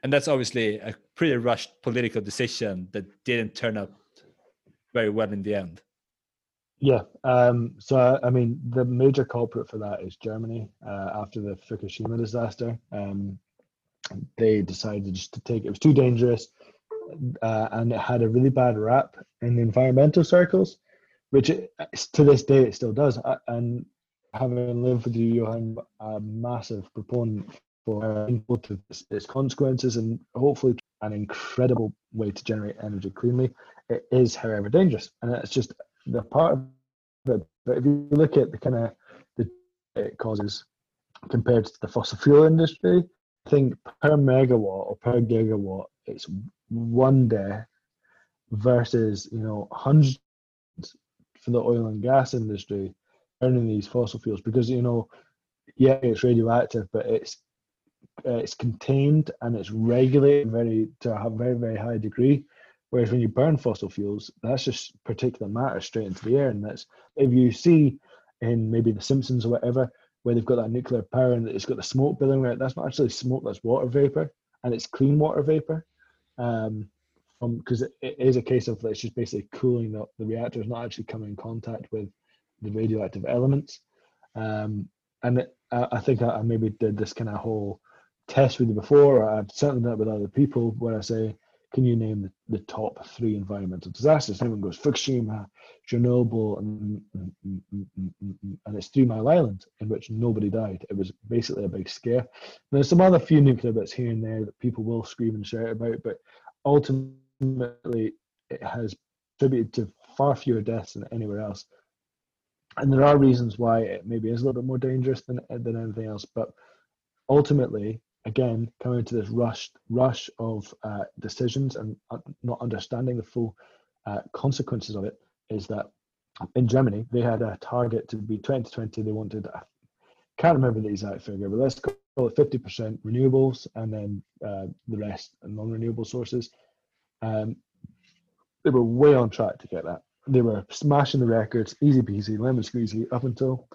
A: And that's obviously a pretty rushed political decision that didn't turn out very well in the end.
B: Yeah um, so i mean the major culprit for that is germany uh, after the fukushima disaster. Um, they decided just to take it was too dangerous uh, and it had a really bad rap in the environmental circles which it, to this day it still does. And having lived with you Johan a massive proponent for its consequences and hopefully an incredible way to generate energy cleanly. It is however dangerous. And it's just the part of it but if you look at the kind of the it causes compared to the fossil fuel industry think per megawatt or per gigawatt, it's one day versus you know hundreds for the oil and gas industry burning these fossil fuels because you know yeah it's radioactive but it's uh, it's contained and it's regulated very to a very very high degree. Whereas when you burn fossil fuels that's just particulate matter straight into the air and that's if you see in maybe the simpsons or whatever where they've got that nuclear power and it's got the smoke billowing out. That's not actually smoke, that's water vapor, and it's clean water vapor. Um, because it, it is a case of it's just basically cooling the, the reactor, is not actually coming in contact with the radioactive elements. Um, and it, I, I think I, I maybe did this kind of whole test with you before, or I've certainly done it with other people, where I say, can you name the, the top three environmental disasters? And everyone goes Fukushima, Chernobyl, and, and, and it's Three Mile Island, in which nobody died. It was basically a big scare. There's some other few nuclear bits here and there that people will scream and shout about, but ultimately it has contributed to far fewer deaths than anywhere else. And there are reasons why it maybe is a little bit more dangerous than than anything else, but ultimately again coming to this rush rush of uh, decisions and uh, not understanding the full uh, consequences of it is that in Germany they had a target to be 2020 they wanted I can't remember the exact figure but let's call it 50% renewables and then uh, the rest non-renewable sources. Um, they were way on track to get that. They were smashing the records easy peasy lemon squeezy up until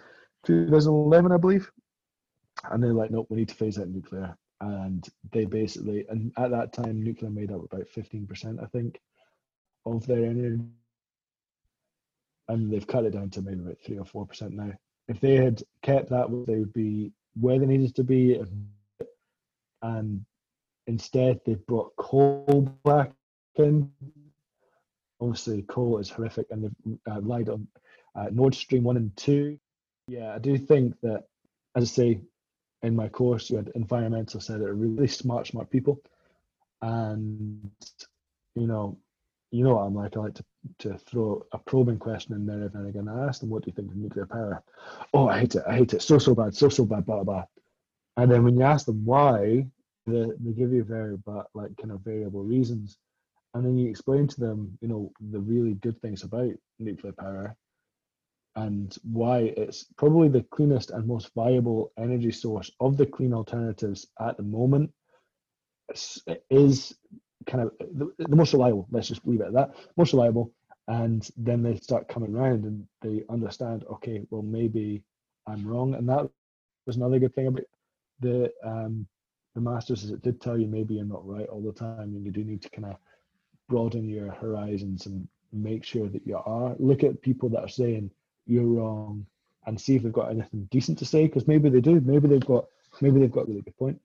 B: 2011 I believe. And they're like nope we need to phase out nuclear and they basically and at that time nuclear made up about 15% i think of their energy. And they've cut it down to maybe about 3 or 4% now. If they had kept that they would be where they needed to be and instead they brought coal back in obviously coal is horrific and they've uh, relied on uh, nord stream 1 and 2 yeah i do think that as i say in my course, you had environmentalists that are really smart, smart people. And, you know, you know what I'm like. I like to, to throw a probing question in there every and again. I ask them, what do you think of nuclear power? Oh, I hate it. I hate it. So, so bad. So, so bad. Blah, blah. And then when you ask them why, they, they give you very, but like kind of variable reasons. And then you explain to them, you know, the really good things about nuclear power and why it's probably the cleanest and most viable energy source of the clean alternatives at the moment. Is kind of the, the, most reliable let's just leave it at that most reliable. And then they start coming around and they understand okay well maybe i'm wrong. And that was another good thing about the um the masters is it did tell you maybe you're not right all the time and you do need to kind of broaden your horizons and make sure that you are. Look at people that are saying you're wrong, and see if they've got anything decent to say because maybe they do. Maybe they've got maybe they've got a really good point.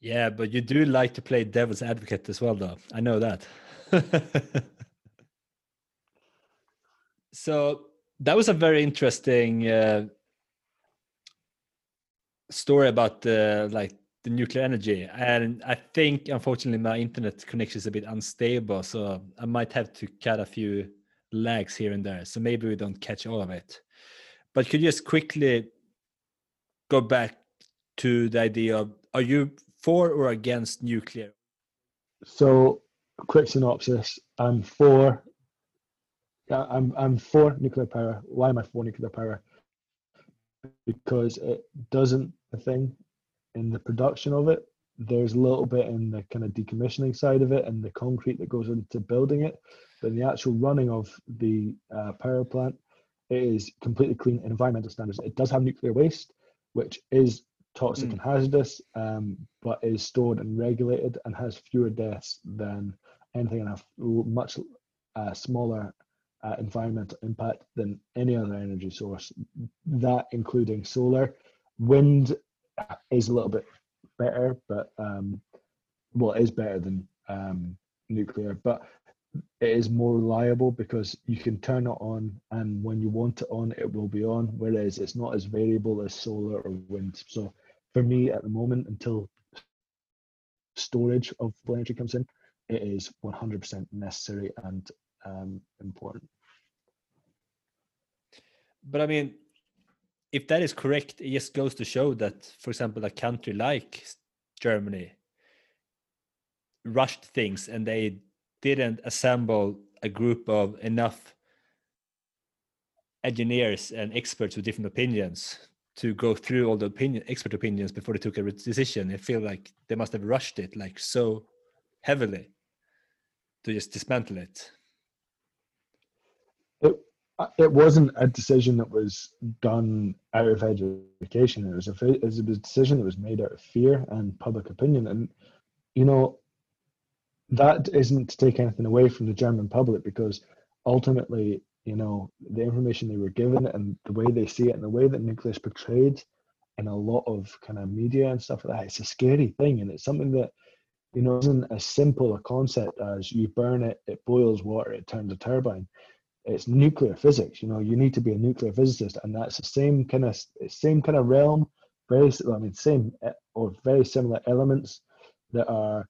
A: Yeah, but you do like to play devil's advocate as well, though. I know that. [LAUGHS] so that was a very interesting uh, story about the like the nuclear energy and i think unfortunately my internet connection is a bit unstable so i might have to cut a few lags here and there so maybe we don't catch all of it. But could you just quickly go back to the idea of are you for or against nuclear?
B: So quick synopsis. I'm for uh, i'm i'm for nuclear power. Why am i for nuclear power? Because it doesn't a thing in the production of it. There's a little bit in the kind of decommissioning side of it and the concrete that goes into building it. But in the actual running of the uh, power plant, it is completely clean in environmental standards. It does have nuclear waste, which is toxic mm. and hazardous, um, but is stored and regulated and has fewer deaths than anything in a much uh, smaller uh, environmental impact than any other energy source, that including solar. Wind is a little bit better, but um, well, it is better than um, nuclear, but it is more reliable because you can turn it on and when you want it on, it will be on. Whereas it's not as variable as solar or wind. So for me, at the moment, until storage of energy comes in, it is 100% necessary and um, important.
A: But I mean, if that is correct, it just goes to show that, for example, a country like Germany rushed things and they didn't assemble a group of enough engineers and experts with different opinions to go through all the opinion expert opinions before they took a decision. I feel like they must have rushed it like so heavily to just dismantle it.
B: It uh, wasn't a decision that was done out of education. It was a it was a decision that was made out of fear and public opinion, and you know that isn't to take anything away from the German public because ultimately, you know, the information they were given and the way they see it and the way that is portrayed in a lot of kind of media and stuff like that. It's a scary thing, and it's something that you know isn't as simple a concept as you burn it, it boils water, it turns a turbine. It's nuclear physics. You know, you need to be a nuclear physicist, and that's the same kind of same kind of realm. Very, I mean, same eh, or very similar elements that are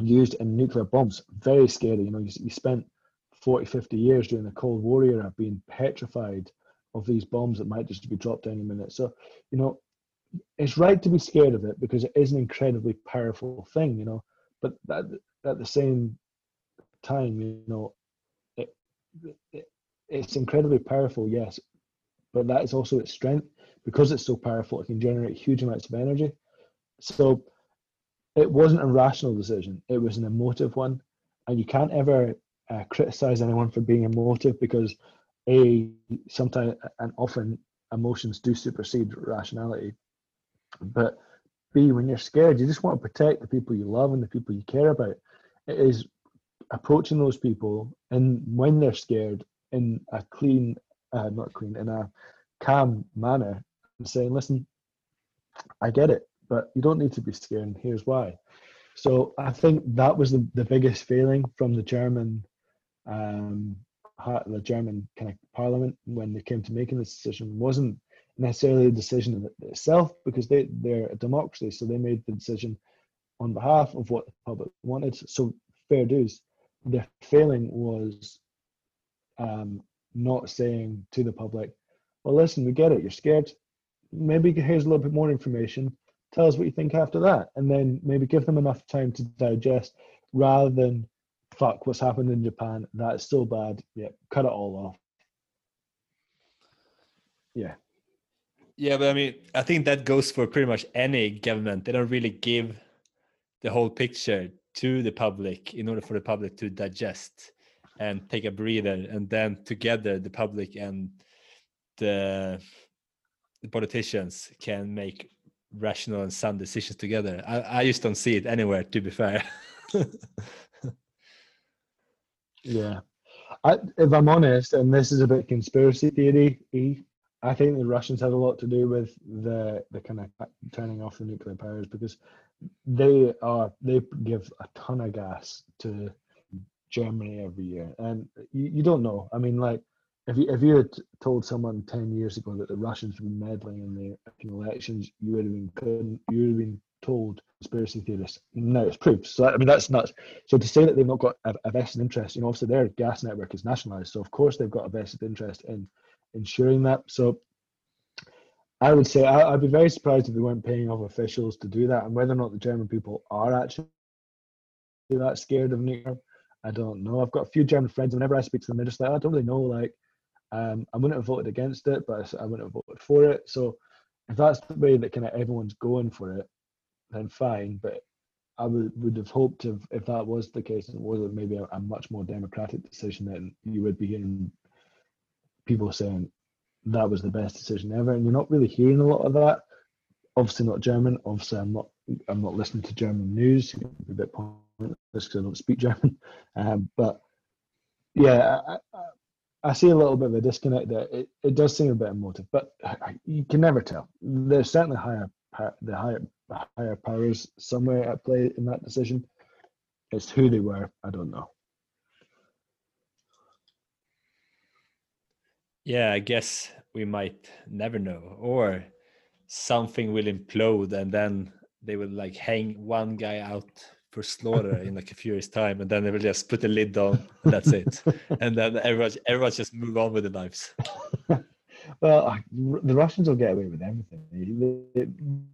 B: used in nuclear bombs. Very scary. You know, you, you spent 40, 50 years during the Cold War era being petrified of these bombs that might just be dropped any minute. So, you know, it's right to be scared of it because it is an incredibly powerful thing, you know. But at, at the same time, you know, it's incredibly powerful, yes, but that is also its strength because it's so powerful. It can generate huge amounts of energy. So it wasn't a rational decision; it was an emotive one, and you can't ever uh, criticize anyone for being emotive because a sometimes and often emotions do supersede rationality but b when you're scared you just want to protect the people you love and the people you care about it is approaching those people and when they're scared in a clean uh, not clean in a calm manner and saying listen i get it but you don't need to be scared and here's why so i think that was the, the biggest failing from the german um, the German kind of parliament when they came to making this decision wasn't necessarily a decision in itself because they they're a democracy, so they made the decision on behalf of what the public wanted. So fair dues. Their failing was um, not saying to the public, "Well, listen, we get it. You're scared. Maybe here's a little bit more information. Tell us what you think after that, and then maybe give them enough time to digest, rather than fuck, what's happened in Japan? That's so bad. Yeah, cut it all off. Yeah.
A: Yeah, but I mean, I think that goes for pretty much any government. They don't really give the whole picture to the public in order for the public to digest and take a breather, and then together the public and the, the politicians can make rational and sound decisions together. I, I just don't see it anywhere, to be fair. [LAUGHS]
B: Yeah. I, if I'm honest, and this is a bit conspiracy theory, I think the Russians had a lot to do with the the kind of turning off the nuclear powers because they are they give a ton of gas to Germany every year, and you, you don't know. I mean, like if you if you had told someone ten years ago that the Russians were meddling in the elections, you would have been you would have been told conspiracy theorists. No, it's proof. So I mean, that's nuts. So to say that they've not got a, a, vested interest, you know, obviously their gas network is nationalised, so of course they've got a vested interest in ensuring that. So I would say I, would be very surprised if they weren't paying off officials to do that, and whether or not the German people are actually that scared of nuclear, I don't know. I've got a few German friends. Whenever I speak to them, they're just like, I don't really know. Like, um, I wouldn't have voted against it, but I wouldn't have voted for it. So if that's the way that kind of everyone's going for it, then fine. But I would would have hoped if if that was the case, it was maybe a, a much more democratic decision, then you would be hearing people saying that was the best decision ever, and you're not really hearing a lot of that. Obviously not German. Obviously, I'm not. I'm not listening to German news. a bit pointless because I don't speak German. [LAUGHS] Um, but yeah, I, I, I, see a little bit of a disconnect there. It, it does seem a bit emotive, but you can never tell. There's certainly higher the higher higher powers somewhere at play in that decision. It's who they were. I don't know.
A: Yeah, I guess we might never know, or something will implode, and then they will like hang one guy out for slaughter in like a few years' time, and then they will just put the lid on, and that's it. [LAUGHS] and then everyone, everyone just move on with their lives. [LAUGHS]
B: well, the Russians will get away with everything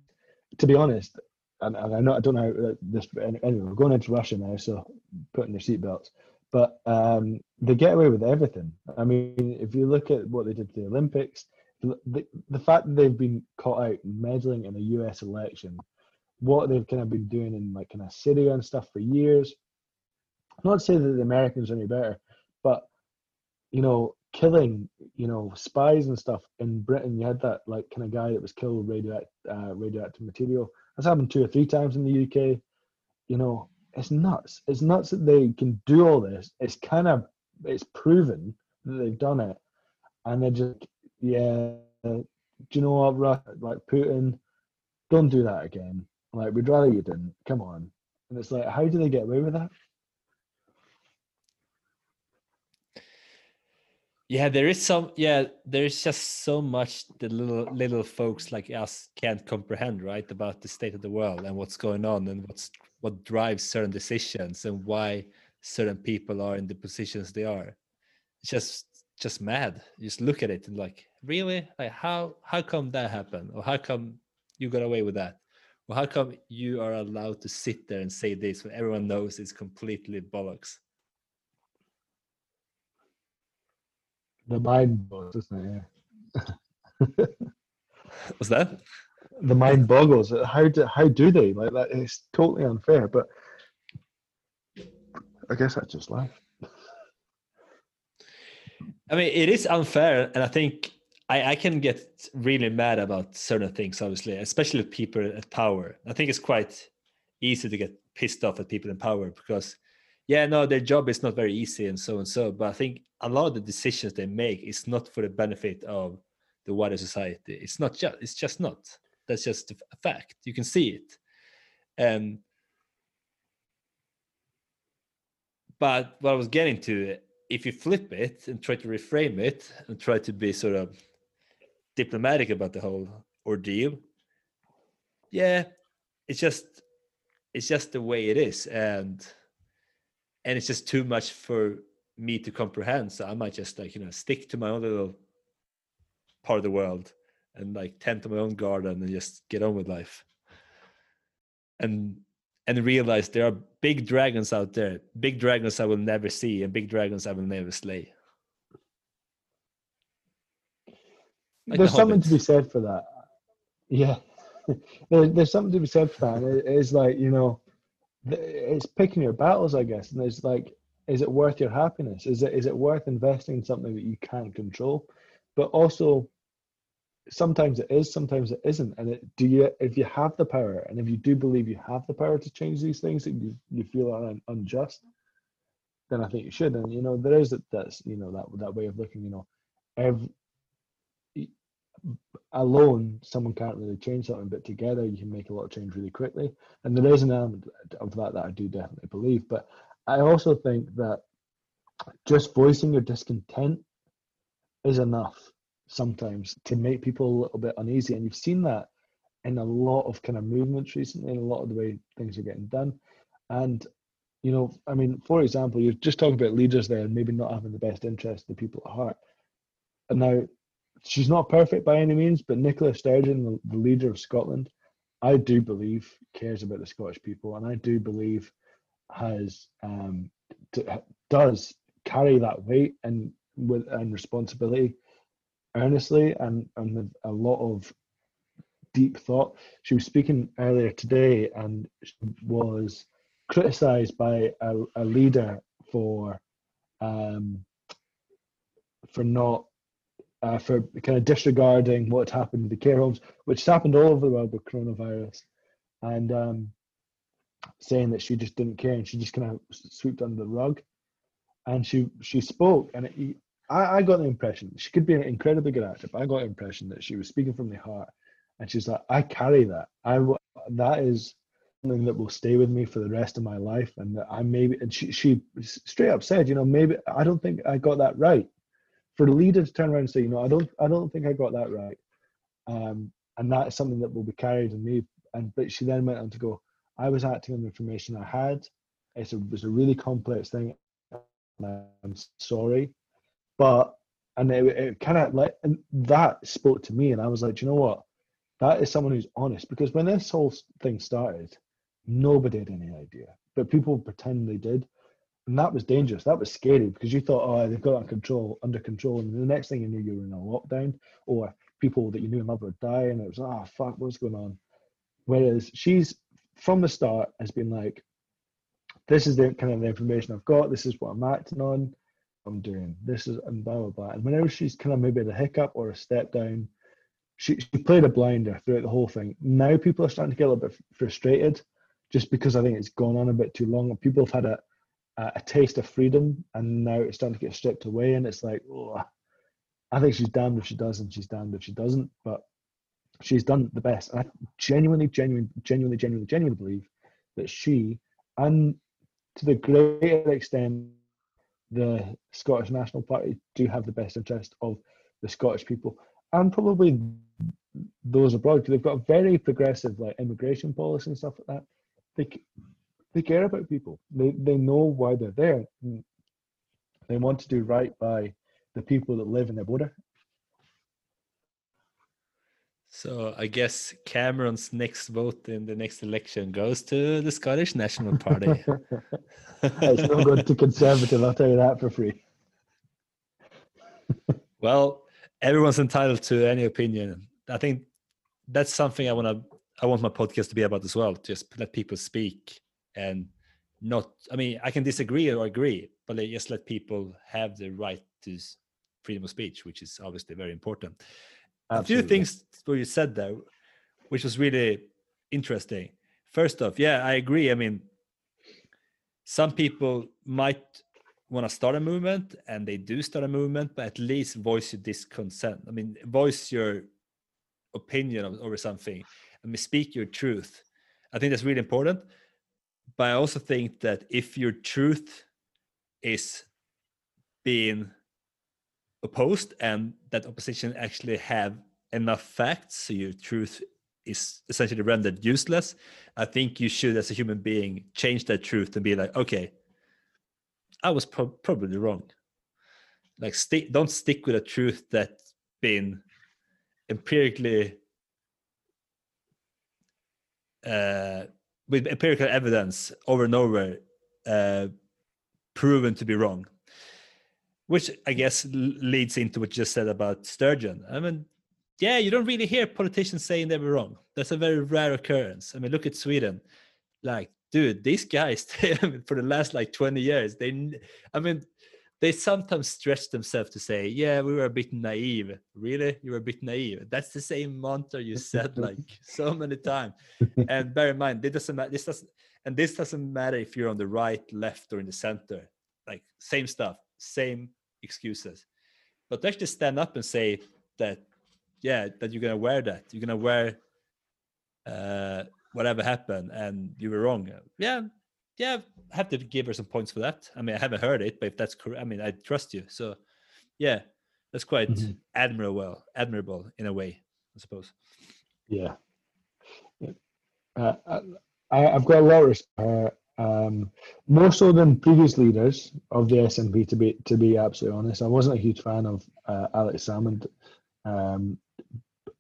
B: to be honest, and, and I know I don't know uh, this, anyway, we're going into Russia now, so putting their seatbelts. But um, they get away with everything. I mean, if you look at what they did to the Olympics, the, the fact that they've been caught out meddling in a U.S. election, what they've kind of been doing in like kind of Syria and stuff for years. Not to say that the Americans are any better, but you know, killing, you know, spies and stuff in Britain. You had that like kind of guy that was killed with radioactive, uh, radioactive material. That's happened two or three times in the UK. You know, it's nuts. It's nuts that they can do all this. It's kind of it's proven that they've done it, and they're just yeah, do you know what, like Putin, don't do that again. Like, we'd rather you didn't. Come on. And it's like, how do they get away with that?
A: Yeah, there is some. Yeah, there's just so much the little little folks like us can't comprehend, right? About the state of the world and what's going on and what's what drives certain decisions and why certain people are in the positions they are. It's just just mad. You just look at it and like, really? Like how how come that happened? Or how come you got away with that? Or how come you are allowed to sit there and say this when everyone knows it's completely bollocks?
B: The mind boggles, isn't it?
A: Yeah. [LAUGHS] What's that?
B: The mind boggles. How do how do they like that? It's totally unfair. But I guess that's just life.
A: I mean, it is unfair, and I think I, I can get really mad about certain things, obviously, especially people at power. I think it's quite easy to get pissed off at people in power because, yeah, no, their job is not very easy and so and so. But I think a lot of the decisions they make is not for the benefit of the wider society. It's not just. It's just not. That's just a fact. You can see it. Um, but what I was getting to, if you flip it and try to reframe it and try to be sort of diplomatic about the whole ordeal yeah it's just it's just the way it is and and it's just too much for me to comprehend. So i might just like you know stick to my own little part of the world and like tend to my own garden and just get on with life. And and realize there are big dragons out there big dragons i will never see and big dragons i will never slay.
B: Like there's the something to be said for that. Yeah, [LAUGHS] there, there's something to be said for that. It, it's like you know, it's picking your battles, I guess. And it's like, is it worth your happiness? Is it is it worth investing in something that you can't control? But also, sometimes it is, sometimes it isn't. And it, do you, if you have the power, and if you do believe you have the power to change these things that you you feel are un, unjust, then I think you should. And you know, there is that that's you know that that way of looking. You know, every alone someone can't really change something but together you can make a lot of change really quickly. And there is an element of that that i do definitely believe. But i also think that just voicing your discontent is enough sometimes to make people a little bit uneasy. And you've seen that in a lot of kind of movements recently and a lot of the way things are getting done. And you know i mean for example you're just talking about leaders there and maybe not having the best interest of the people at heart. And now she's not perfect by any means, but Nicola Sturgeon, the, the leader of Scotland, I do believe cares about the Scottish people, and I do believe has um, does carry that weight and with and responsibility earnestly and and with a lot of deep thought. She was speaking earlier today and was criticized by a, a leader for um, for not uh, for kind of disregarding what happened to the care homes, which happened all over the world with coronavirus, and um, saying that she just didn't care and she just kind of swept under the rug. And she she spoke, and it, I, I got the impression she could be an incredibly good actor, but I got the impression that she was speaking from the heart, and she's like, I carry that. I that is something that will stay with me for the rest of my life, and that I maybe and she she straight up said, you know, maybe I don't think I got that right for the leader to turn around and say, you know, I don't, I don't think I got that right, um, and that is something that will be carried in me. And but she then went on to go, I was acting on the information I had. It's a, it was a really complex thing. I'm sorry, but and it, it kind of like and that spoke to me, and I was like, you know what, that is someone who's honest because when this whole thing started, nobody had any idea, but people pretend they did and that was dangerous. That was scary because you thought, oh, they've got that control under control, and the next thing you knew, you were in a lockdown, or people that you knew and loved were dying. It was, oh fuck, what's going on? Whereas she's from the start has been like, this is the kind of the information I've got. This is what I'm acting on. I'm doing this is and blah blah blah. And whenever she's kind of maybe a hiccup or a step down, she, she played a blinder throughout the whole thing. Now people are starting to get a little bit frustrated, just because I think it's gone on a bit too long. People have had a a taste of freedom and now it's starting to get stripped away and it's like oh. I think she's damned if she does, and she's damned if she doesn't. But she's done the best. And I genuinely, genuinely, genuinely, genuinely, genuinely believe that she, and to the greater extent, the Scottish National Party do have the best interest of the Scottish people and probably those abroad because they've got a very progressive like immigration policy and stuff like that. They they care about people. They they know why they're there. Mm. They want to do right by the people that live in their border.
A: So I guess Cameron's next vote in the next election goes to the Scottish National Party. [LAUGHS]
B: it's not going to Conservative, I'll tell you that for free. [LAUGHS]
A: well, everyone's entitled to any opinion. I think that's something I want to. I want my podcast to be about as well. Just let people speak and not. I mean, I can disagree or agree, but just let people have the right to freedom of speech, which is obviously very important. Absolutely. A few things what you said there, which was really interesting. First off, yeah, I agree. I mean, some people might want to start a movement and they do start a movement, but at least voice your disconsent. I mean, voice your opinion over something. I mean, speak your truth. I think that's really important. But I also think that if your truth is being opposed and that opposition actually have enough facts so your truth is essentially rendered useless i think you should as a human being change that truth and be like okay i was pro- probably wrong. Like stick don't stick with a truth that's been empirically uh, with empirical evidence over and over uh, proven to be wrong which i guess leads into what you just said about sturgeon i mean yeah, you don't really hear politicians saying they were wrong. That's a very rare occurrence. I mean, look at Sweden. Like, dude, these guys [LAUGHS] for the last like 20 years, they, I mean, they sometimes stretch themselves to say, yeah, we were a bit naive. Really? You were a bit naive. That's the same mantra you said [LAUGHS] like so many times. And bear in mind, this doesn't matter. This doesn't, and this doesn't matter if you're on the right, left, or in the center. Like, same stuff, same excuses. But to actually stand up and say that yeah that you're gonna wear that you're gonna wear uh whatever happened and you were wrong yeah yeah I have to give her some points for that i mean i haven't heard it but if that's correct i mean i trust you so yeah that's quite mm-hmm. admirable admirable in a way i suppose
B: yeah uh, I, have got a lot of respect um, more so than previous leaders of the SNP. To be to be absolutely honest, I wasn't a huge fan of uh, Alex Salmond. Um,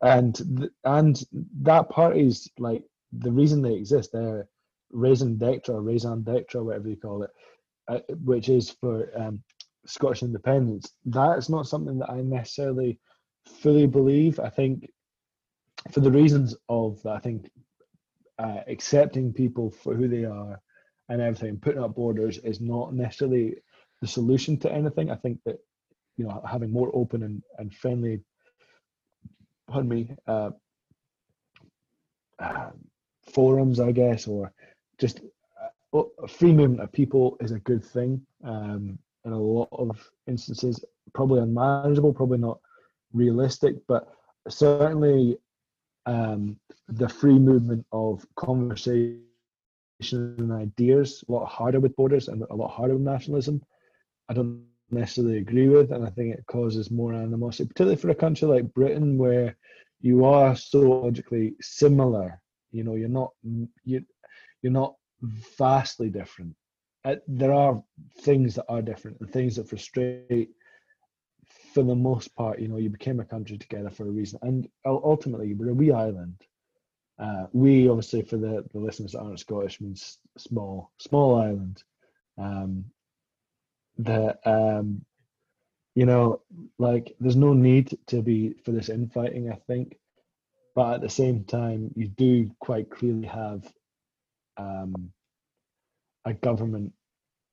B: and and that party's like the reason they exist. They're raison d'etre or raison d'etre, whatever you call it, uh, which is for um, Scottish independence. That's not something that I necessarily fully believe. I think for the reasons of I think uh, accepting people for who they are and everything, putting up borders is not necessarily the solution to anything. I think that you know having more open and, and friendly pardon me, uh, uh, forums, I guess, or just uh, a free movement of people is a good thing. Um, in a lot of instances, probably unmanageable, probably not realistic, but certainly um, the free movement of conversation and ideas a lot harder with borders and a lot harder with nationalism. I don't necessarily agree with, and I think it causes more animosity, particularly for a country like Britain where you are so logically similar. You know, you're not you you're not vastly different. Uh, there are things that are different and things that frustrate. For the most part, you know, you became a country together for a reason, and ultimately, we're a wee island. Uh, we obviously, for the, the listeners that aren't Scottish, means small, small island. Um, that um, you know, like there's no need to be for this infighting. I think, but at the same time, you do quite clearly have um, a government,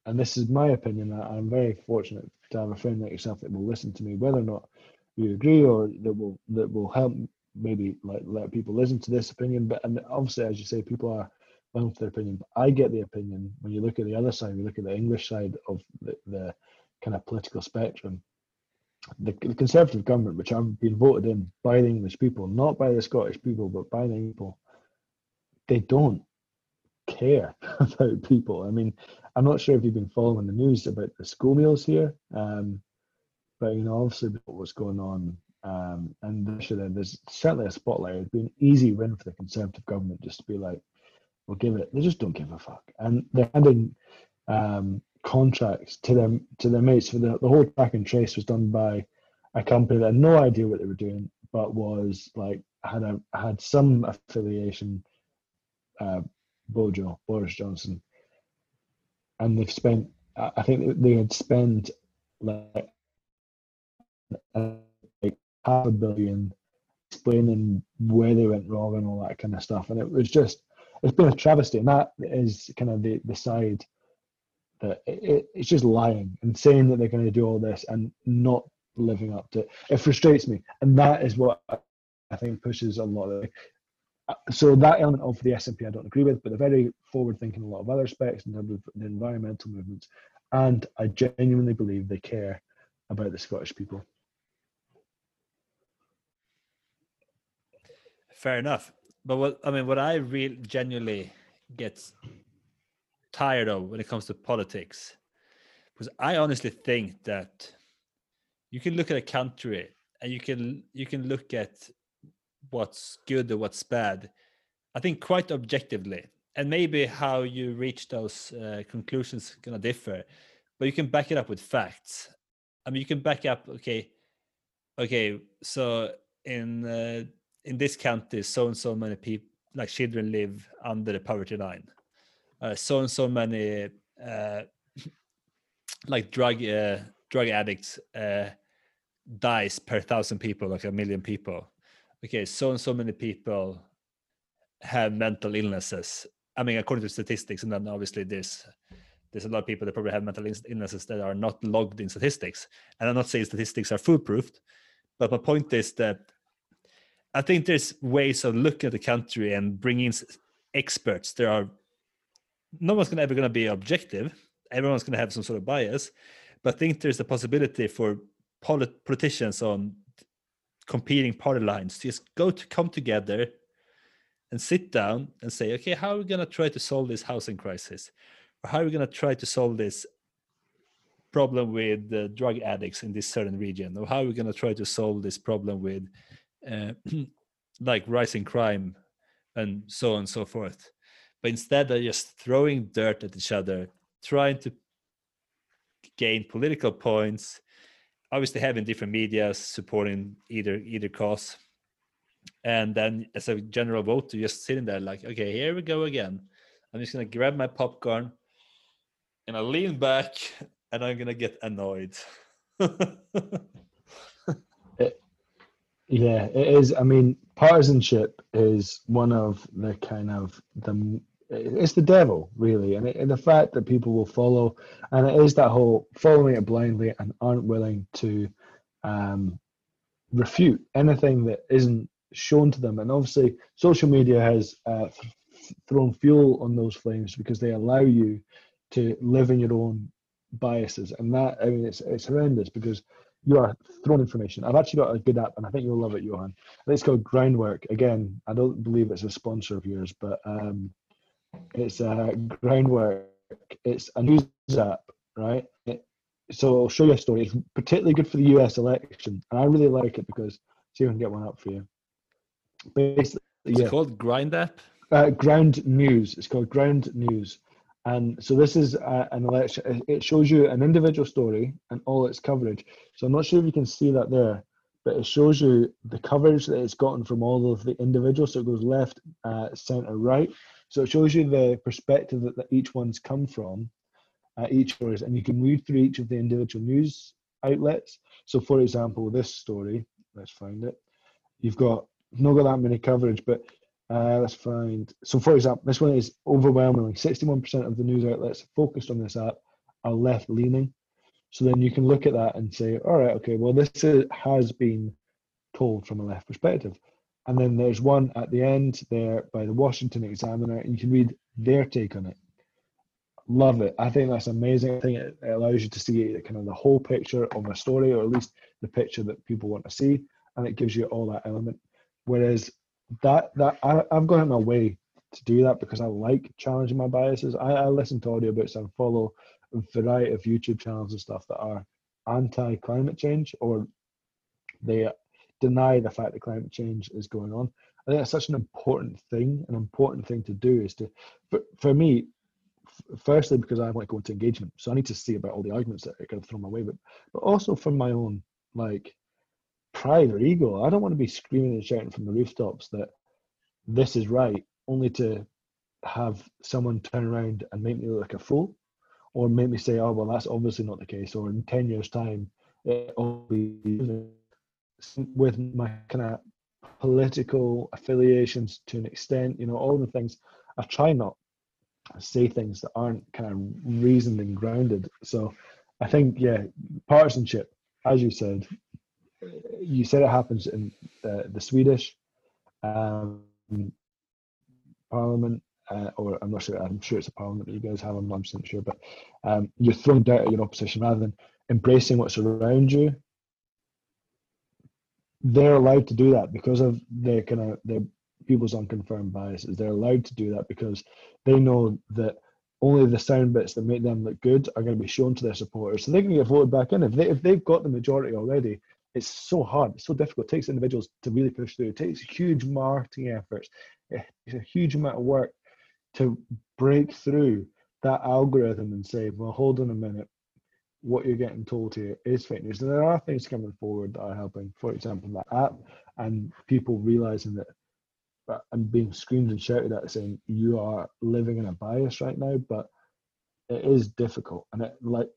B: and this is my opinion. I'm very fortunate to have a friend like yourself that will listen to me, whether or not you agree, or that will that will help maybe let let people listen to this opinion. But and obviously, as you say, people are bound to their opinion. But I get the opinion when you look at the other side, you look at the English side of the, the kind of political spectrum. the, the Conservative government, which I've been voted in by the English people, not by the Scottish people, but by the people, they don't care [LAUGHS] about people. I mean, I'm not sure if you've been following the news about the school meals here, um, but you know, obviously what's going on, um, and there's certainly a spotlight. It'd be an easy win for the Conservative government just to be like, "We'll give it." They just don't give a fuck, and they're handing um, contracts to them to their mates. For the the whole track and trace was done by a company that had no idea what they were doing, but was like had a had some affiliation. Uh, Bojo Boris Johnson, and they've spent. I think they had spent like, like half a billion explaining where they went wrong and all that kind of stuff, and it was just it's been a travesty, and that is kind of the the side that it, it's just lying and saying that they're going to do all this and not living up to it. It frustrates me, and that is what I think pushes a lot of. So that element of the SNP I don't agree with, but they're very forward thinking in a lot of other aspects in terms of the environmental movements, and I genuinely believe they care about the Scottish people.
A: Fair enough, but what I mean, what I really genuinely get tired of when it comes to politics because i honestly think that you can look at a country and you can you can look at what's good or what's bad i think quite objectively. And maybe how you reach those uh, conclusions gonna differ but you can back it up with facts. I mean you can back up okay okay so in uh, in this county so and so many people like children live under the poverty line. Uh, so and so many uh, like drug uh, drug addicts uh, dies per thousand people, like a million people. Okay, so and so many people have mental illnesses. I mean, according to statistics, and then obviously there's there's a lot of people that probably have mental illnesses that are not logged in statistics. And I'm not saying statistics are foolproof, but my point is that I think there's ways of looking at the country and bringing experts. There are no one's gonna ever gonna be objective. Everyone's gonna have some sort of bias, but I think there's a possibility for polit- politicians on competing party lines to just go to come together and sit down and say, okay, how are we gonna try to solve this housing crisis, or how are we gonna try to solve this problem with the drug addicts in this certain region, or how are we gonna try to solve this problem with uh, [CLEARS THROAT] like rising crime and so on and so forth but instead they're just throwing dirt at each other, trying to gain political points. Obviously, having different media supporting either either cause, and then as a general vote, you're just sitting there like, okay, here we go again. I'm just gonna grab my popcorn, and I lean back, [LAUGHS] and I'm gonna get annoyed. [LAUGHS]
B: it, yeah, it is. I mean, partisanship is one of the kind of the it's the devil really and, it, and the fact that people will follow and it is that whole following it blindly and aren't willing to um, refute anything that isn't shown to them. And obviously social media has uh, th- thrown fuel on those flames because they allow you to live in your own biases. And that i mean it's, it's horrendous because you are thrown information. I've actually got a good app and i think you'll love it johan. It's called groundwork. Again i don't believe it's a sponsor of yours but um, it's a groundwork. It's a news app, right? It, so I'll show you a story. It's particularly good for the US election, and I really like it because see if I can get one up for you.
A: Basically, it's yeah. called Grind app.
B: Uh, Ground News. It's called Ground News, and so this is uh, an election. It shows you an individual story and all its coverage. So I'm not sure if you can see that there, but it shows you the coverage that it's gotten from all of the individuals. So it goes left, uh, center, right. So it shows you the perspective that, that each one's come from, uh, each stories, and you can read through each of the individual news outlets. So, for example, this story, let's find it. You've got not got that many coverage, but uh, let's find. So, for example, this one is overwhelmingly 61% of the news outlets focused on this app are left leaning. So then you can look at that and say, all right, okay, well, this is, has been told from a left perspective. And then there's one at the end there by the Washington Examiner, and you can read their take on it. love it. I think that's amazing. I think it, allows you to see kind of the whole picture of a story, or at least the picture that people want to see, and it gives you all that element. Whereas that that I, I've gone out my way to do that because I like challenging my biases. I, I listen to audiobooks and follow a variety of YouTube channels and stuff that are anti climate change or they deny the fact that climate change is going on. I think that's such an important thing. An important thing to do is to, for, for me, firstly because I want to go into engagement, so I need to see about all the arguments that are going to throw my way, but but also from my own like pride or ego. I don't want to be screaming and shouting from the rooftops that this is right, only to have someone turn around and make me look like a fool, or make me say, "Oh, well, that's obviously not the case," or in ten years' time, it'll be with my kind of political affiliations to an extent, you know, all the things. I try not say things that aren't kind of reasoned and grounded. So I think, yeah, partisanship, as you said, you said it happens in uh, the Swedish um, parliament, uh, or I'm not sure, I'm sure it's a parliament that you guys have, I'm not sure, but um, you're thrown down at your opposition rather than embracing what's around you they're allowed to do that because of their kind of their people's unconfirmed biases. They're allowed to do that because they know that only the sound bits that make them look good are going to be shown to their supporters. So they can get voted back in. If they if they've got the majority already, it's so hard, it's so difficult. It takes individuals to really push through. It takes huge marketing efforts. It's a huge amount of work to break through that algorithm and say, well, hold on a minute, what you're getting told here is fake news. And there are things coming forward that are helping. For example, that app and people realizing that and being screamed and shouted at saying you are living in a bias right now, but it is difficult. And it like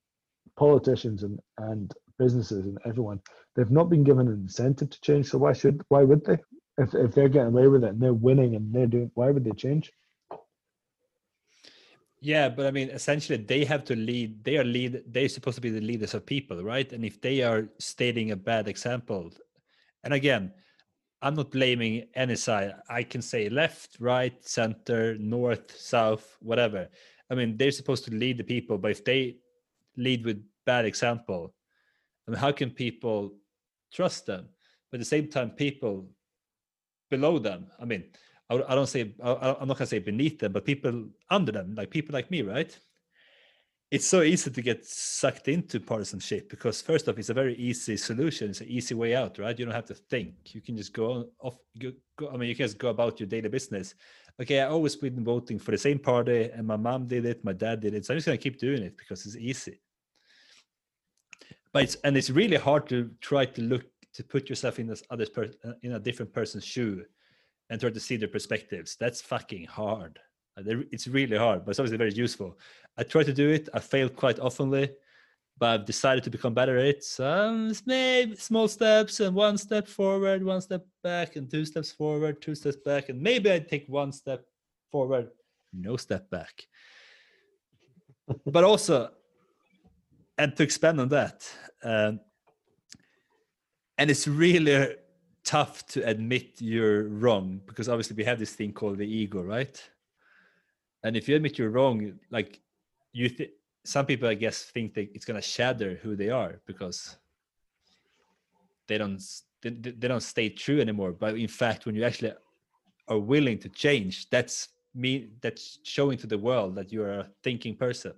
B: politicians and, and businesses and everyone, they've not been given an incentive to change. So why should why would they? If if they're getting away with it and they're winning and they're doing why would they change?
A: Yeah, but I mean, essentially, they have to lead. They are lead. They're supposed to be the leaders of people, right? And if they are stating a bad example, and again, I'm not blaming any side. I can say left, right, center, north, south, whatever. I mean, they're supposed to lead the people, but if they lead with bad example, I mean, how can people trust them? But at the same time, people below them. I mean, I, I don't say I, I'm not gonna say beneath them, but people under them, like people like me, right? It's so easy to get sucked into partisanship because first off, it's a very easy solution. It's an easy way out, right? You don't have to think. You can just go off. Go, go, I mean, you can just go about your daily business. Okay, I always been voting for the same party, and my mom did it, my dad did it, so I'm just gonna keep doing it because it's easy. But it's and it's really hard to try to look to put yourself in this other person in a different person's shoe and try to see their perspectives. That's fucking hard. Uh, it's really hard, but it's obviously very useful. I try to do it. I fail quite oftenly, but I've decided to become better at it. Some maybe small steps and one step forward, one step back, and two steps forward, two steps back, and maybe I take one step forward, no step back. but also, and to expand on that, um, and it's really tough to admit you're wrong because obviously we have this thing called the ego, right? And if you admit you're wrong, like you, th- some people I guess think that it's gonna shatter who they are because they don't they, they don't stay true anymore. But in fact, when you actually are willing to change, that's me that's showing to the world that you're a thinking person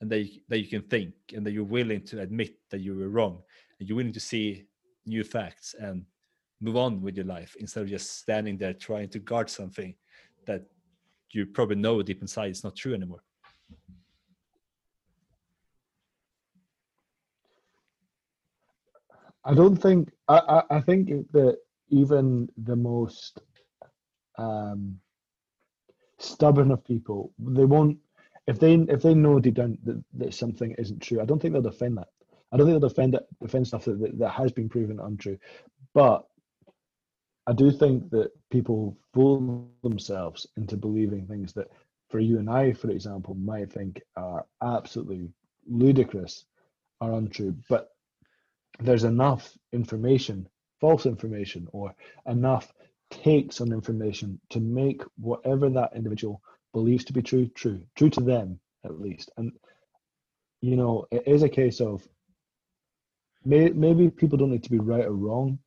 A: and that you, that you can think and that you're willing to admit that you were wrong and you're willing to see new facts and move on with your life instead of just standing there trying to guard something that you probably know deep inside is not true anymore.
B: I don't think I, I, I think that even the most um, stubborn of people they won't if they if they know deep down that, that something isn't true I don't think they'll defend that I don't think they'll defend it defend stuff that, that, that has been proven untrue but I do think that people fool themselves into believing things that, for you and I, for example, might think are absolutely ludicrous, are untrue. But there's enough information, false information, or enough takes on information to make whatever that individual believes to be true, true, true to them, at least. And you know, it is a case of may, maybe people don't need to be right or wrong.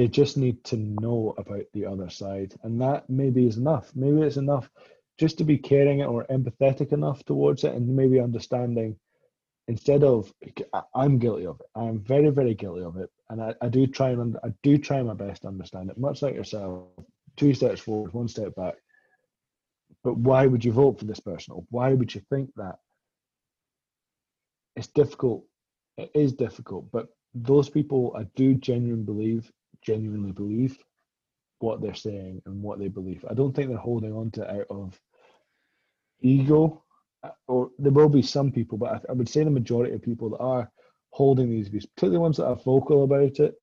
B: They just need to know about the other side, and that maybe is enough. Maybe it's enough just to be caring or empathetic enough towards it, and maybe understanding instead of I'm guilty of it. I'm very, very guilty of it, and I, I do try and I do try my best to understand it. Much like yourself, two steps forward, one step back. But why would you vote for this person, or why would you think that? It's difficult. It is difficult, but those people, I do genuinely believe, genuinely believe what they're saying and what they believe. I don't think they're holding on to it out of ego uh, or there will be some people, but I, I, would say the majority of people that are holding these views, particularly ones that are vocal about it,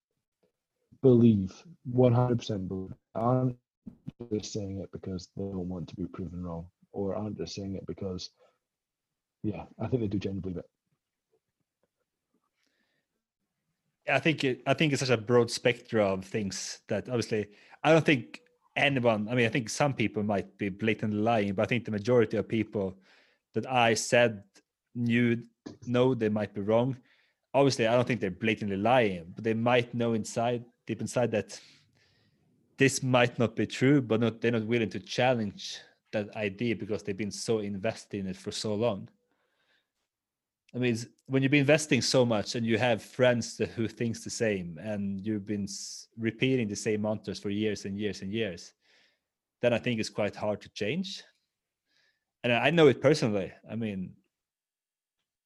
B: believe 100% believe aren't just saying it because they don't want to be proven wrong, or aren't just saying it because, yeah, I think they do genuinely believe it.
A: I think it, I think it's such a broad spectrum of things that obviously I don't think anyone. I mean, I think some people might be blatantly lying, but I think the majority of people that I said knew know they might be wrong. Obviously, I don't think they're blatantly lying, but they might know inside, deep inside, that this might not be true, but not, they're not willing to challenge that idea because they've been so invested in it for so long. I mean, when you've been investing so much and you have friends who thinks the same, and you've been repeating the same mantras for years and years and years, then I think it's quite hard to change and I know it personally. I mean,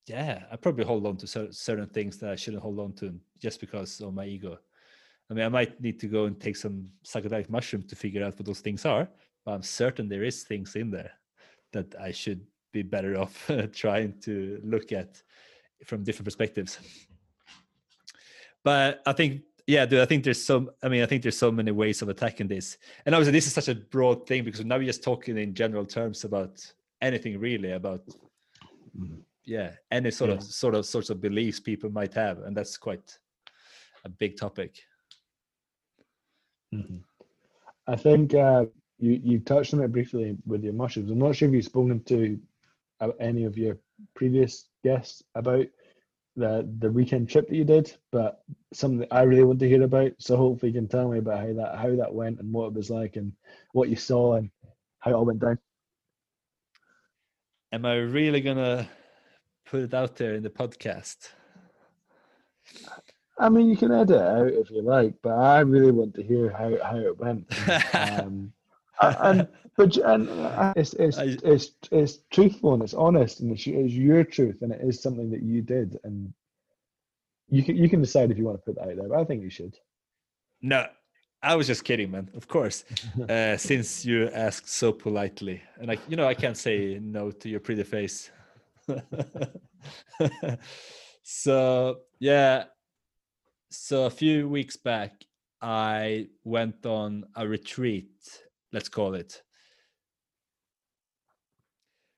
A: yeah, I probably hold on to certain things that I shouldn't hold on to just because of my ego. I mean, I might need to go and take some psychedelic mushroom to figure out what those things are, but I'm certain there is things in there that I should be better off [LAUGHS] trying to look at from different perspectives. But I think, yeah, dude, I think there's so. I mean, I think there's so many ways of attacking this, and obviously this is such a broad thing because now we're just talking in general terms about anything really about yeah any sort yeah. of sort of sorts of beliefs people might have and that's quite a big topic
B: mm-hmm. i think uh, you you touched on it briefly with your mushrooms i'm not sure if you've spoken to any of your previous guests about the the weekend trip that you did but something i really want to hear about so hopefully you can tell me about how that how that went and what it was like and what you saw and how it all went down
A: am I really gonna put it out there in the podcast?
B: I mean, you can edit it out if you like, but I really want to hear how, how it went. [LAUGHS] um, and but and uh, [LAUGHS] it's it's, I, it's it's truthful and it's honest and it's, it's your truth and it is something that you did and you can you can decide if you want to put that out there. But I think you should.
A: No, I was just kidding, man. Of course, [LAUGHS] uh, since you asked so politely, and I, you know, I can't say no to your pretty face. [LAUGHS] so yeah, so a few weeks back, I went on a retreat. Let's call it.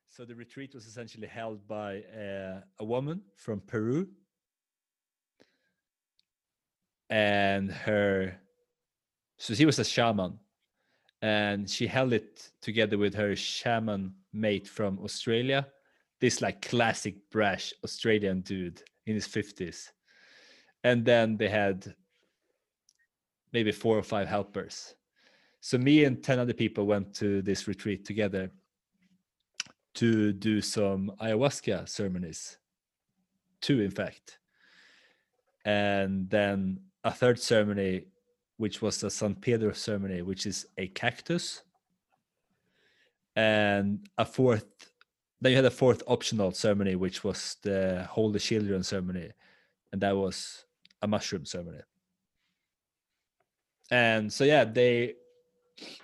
A: So the retreat was essentially held by uh, a woman from Peru and her so she was a shaman and she held it together with her shaman mate from Australia. This like classic brash Australian dude in his 50s. And then they had maybe four or five helpers. So me and 10 other people went to this retreat together to do some ayahuasca ceremonies. Two, in fact. And then a third ceremony which was the San Pedro ceremony, which is a cactus, and a fourth. Then you had a fourth optional ceremony, which was the Holy Children ceremony, and that was a mushroom ceremony. And so yeah, they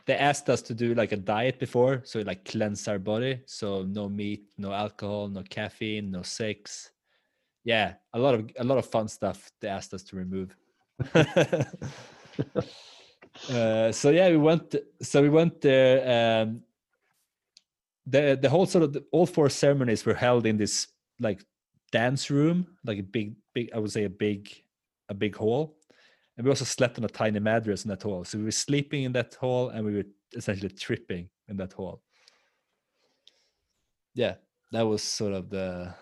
A: they asked us to do like a diet before, so like cleanse our body. So no meat, no alcohol, no caffeine, no sex. Yeah, a lot of a lot of fun stuff they asked us to remove. [LAUGHS] uh, so yeah, we went. So we went there. Um, the the whole sort of the, all four ceremonies were held in this like dance room, like a big big. I would say a big a big hall, and we also slept on a tiny mattress in that hall. So we were sleeping in that hall, and we were essentially tripping in that hall. Yeah, that was sort of the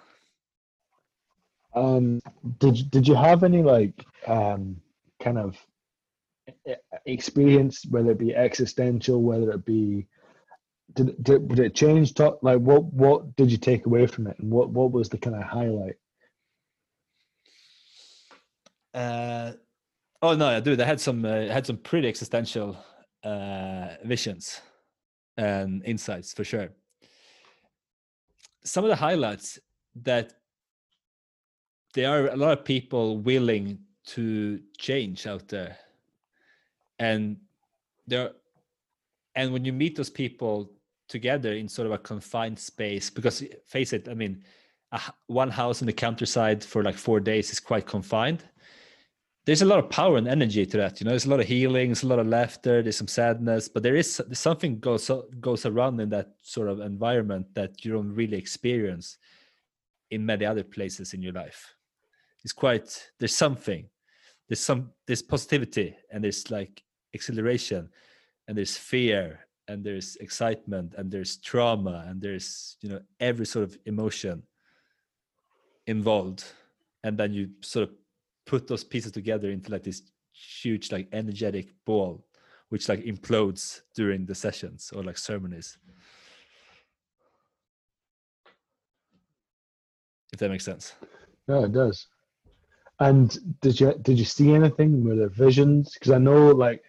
B: um did did you have any like um kind of experience whether it be existential whether it be did, did did it change talk like what what did you take away from it and what what was the kind of highlight
A: uh oh no dude i had some uh, had some pretty existential uh visions and insights for sure. Some of the highlights that there are a lot of people willing to change out there. And there and when you meet those people together in sort of a confined space because face it i mean one house in the countryside for like four days is quite confined there's a lot of power and energy to that you know? There's a lot of healing there's a lot of laughter there's some sadness but there is something goes goes around in that sort of environment that you don't really experience in many other places in your life. It's quite there's something there's some there's positivity and there's like exhilaration and there's fear and there's excitement and there's trauma and there's you know every sort of emotion involved. And then you sort of put those pieces together into like this huge like energetic ball which like implodes during the sessions or like ceremonies if that makes sense
B: yeah it does and did you did you see anything were there visions because i know like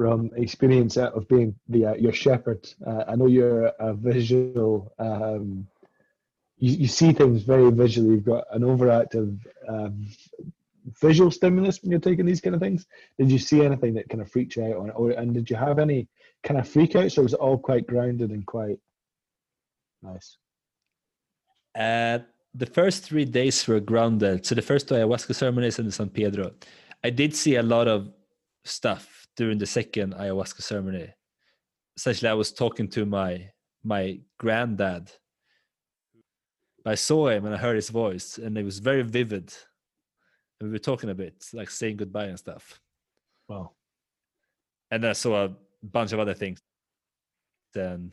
B: from experience of being the uh, your shepherd. Uh, I know you're a visual. Um, you, you see things very visually. You've got an overactive um, visual stimulus when you're taking these kind of things. Did you see anything that kind of freaked you out on it, or and did you have any kind of freakouts, or was it all quite grounded and quite nice?
A: Uh, the first three days were grounded. So the first two ayahuasca ceremonies and the San Pedro, I did see a lot of stuff during the second ayahuasca ceremony. Essentially, I was talking to my my granddad. I saw him and I heard his voice, and it was very vivid. And we were talking a bit, like saying goodbye and stuff.
B: Wow.
A: And then I saw a bunch of other things. Then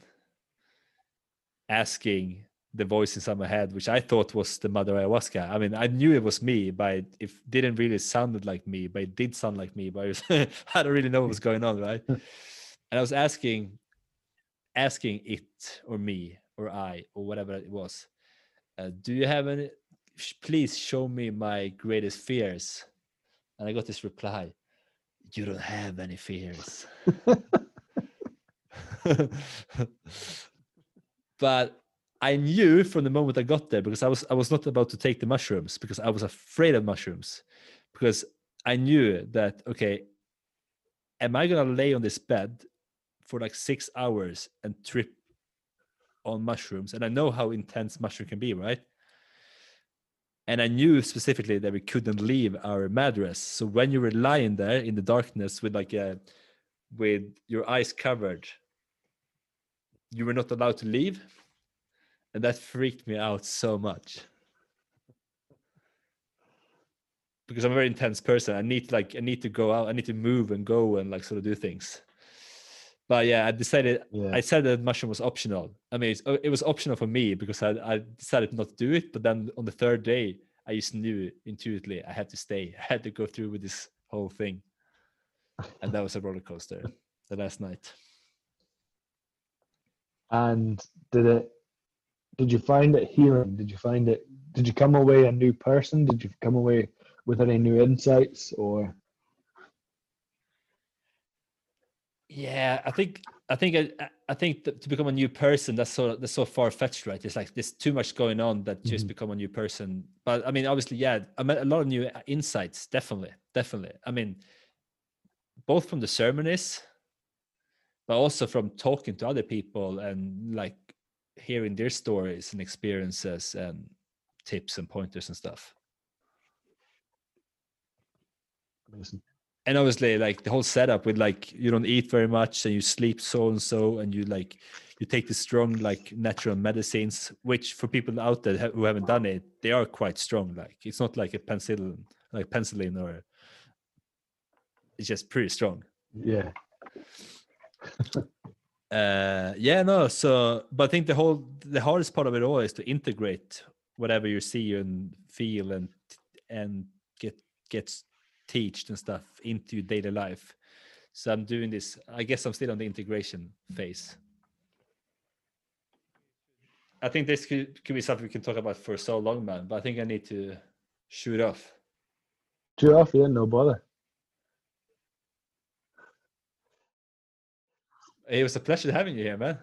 A: asking the voice inside my head, which I thought was the mother ayahuasca. I mean, I knew it was me, but it didn't really sounded like me, but it did sound like me. But was, [LAUGHS] I don't really know what was going on, right? [LAUGHS] and I was asking, asking it or me or I or whatever it was, uh, do you have any? Please show me my greatest fears. And I got this reply: You don't have any fears. [LAUGHS] but I knew from the moment I got there because I was I was not about to take the mushrooms because I was afraid of mushrooms because I knew that okay am I going to lay on this bed for like 6 hours and trip on mushrooms and I know how intense mushroom can be right and I knew specifically that we couldn't leave our mattress so when you were lying there in the darkness with like a with your eyes covered you were not allowed to leave and that freaked me out so much because I'm a very intense person. I need like I need to go out. I need to move and go and like sort of do things. But yeah, I decided yeah. I said that mushroom was optional. I mean, it was optional for me because I, I decided not to do it. But then on the third day, I just knew intuitively I had to stay. [LAUGHS] I had to go through with this whole thing, and that was a roller coaster. the last night.
B: And did it did you find it healing? Did you find it? Did you come away a new person? Did you come away with any new insights or?
A: Yeah, I think I think I, I think to become a new person that's so that's so far fetched, right? It's like there's too much going on that just mm-hmm. become a new person. But I mean, obviously, yeah, I met a lot of new uh, insights. Definitely, definitely. I mean, both from the ceremonies, but also from talking to other people and like hearing their stories and experiences and tips and pointers and stuff. Amazing. And obviously, like the whole setup with like you don't eat very much and you sleep so and so, and you like you take the strong like natural medicines, which for people out there who haven't done it, they are quite strong. Like it's not like a penicillin, like penicillin, or it's just pretty strong.
B: Yeah. [LAUGHS]
A: uh yeah no so but i think the whole the hardest part of it all is to integrate whatever you see and feel and and get gets teached and stuff into your daily life so i'm doing this i guess i'm still on the integration phase i think this could, could be something we can talk about for so long man but i think i need to shoot off
B: Shoot off, yeah, no bother.
A: it was a pleasure having you here man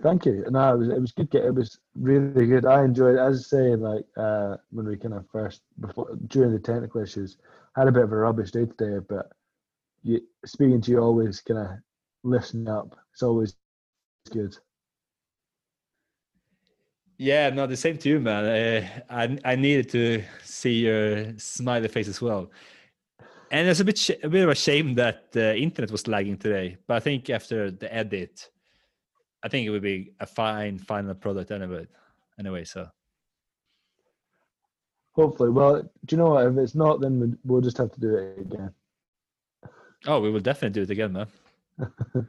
B: Thank you. No, it was it was good. It was really good. I enjoyed. It. As I say, like uh, when we kind of first before during the technical issues, had a bit of a rubbish day today. But you speaking to you always kind of listen up. It's always good.
A: Yeah, no, the same to you, man. Uh, I I needed to see your smiley face as well, and it's a bit a bit of a shame that the internet was lagging today. But I think after the edit, I think it would be a fine final product anyway. Anyway, so
B: Hopefully, well, do you know what? If it's not, then we- we'll just have to do it again.
A: oh, we will definitely do it again, man. [LAUGHS]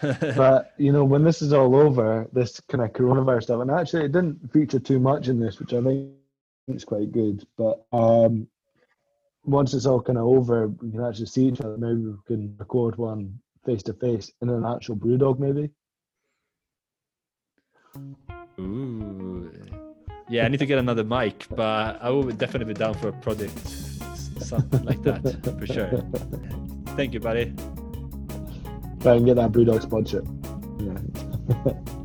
B: But you know, when this is all over, this kind of coronavirus stuff, and actually, it didn't feature too much in this, which I think is quite good. But um, once it's all kind of over, we can actually see each other. Maybe we can record one face to face in an actual BrewDog, maybe.
A: Ooh. Yeah, I need to get another mic, but I will definitely be down for a project, something like that for sure. Thank you, buddy.
B: Try and get that BrewDog sponsorship. Yeah. [LAUGHS]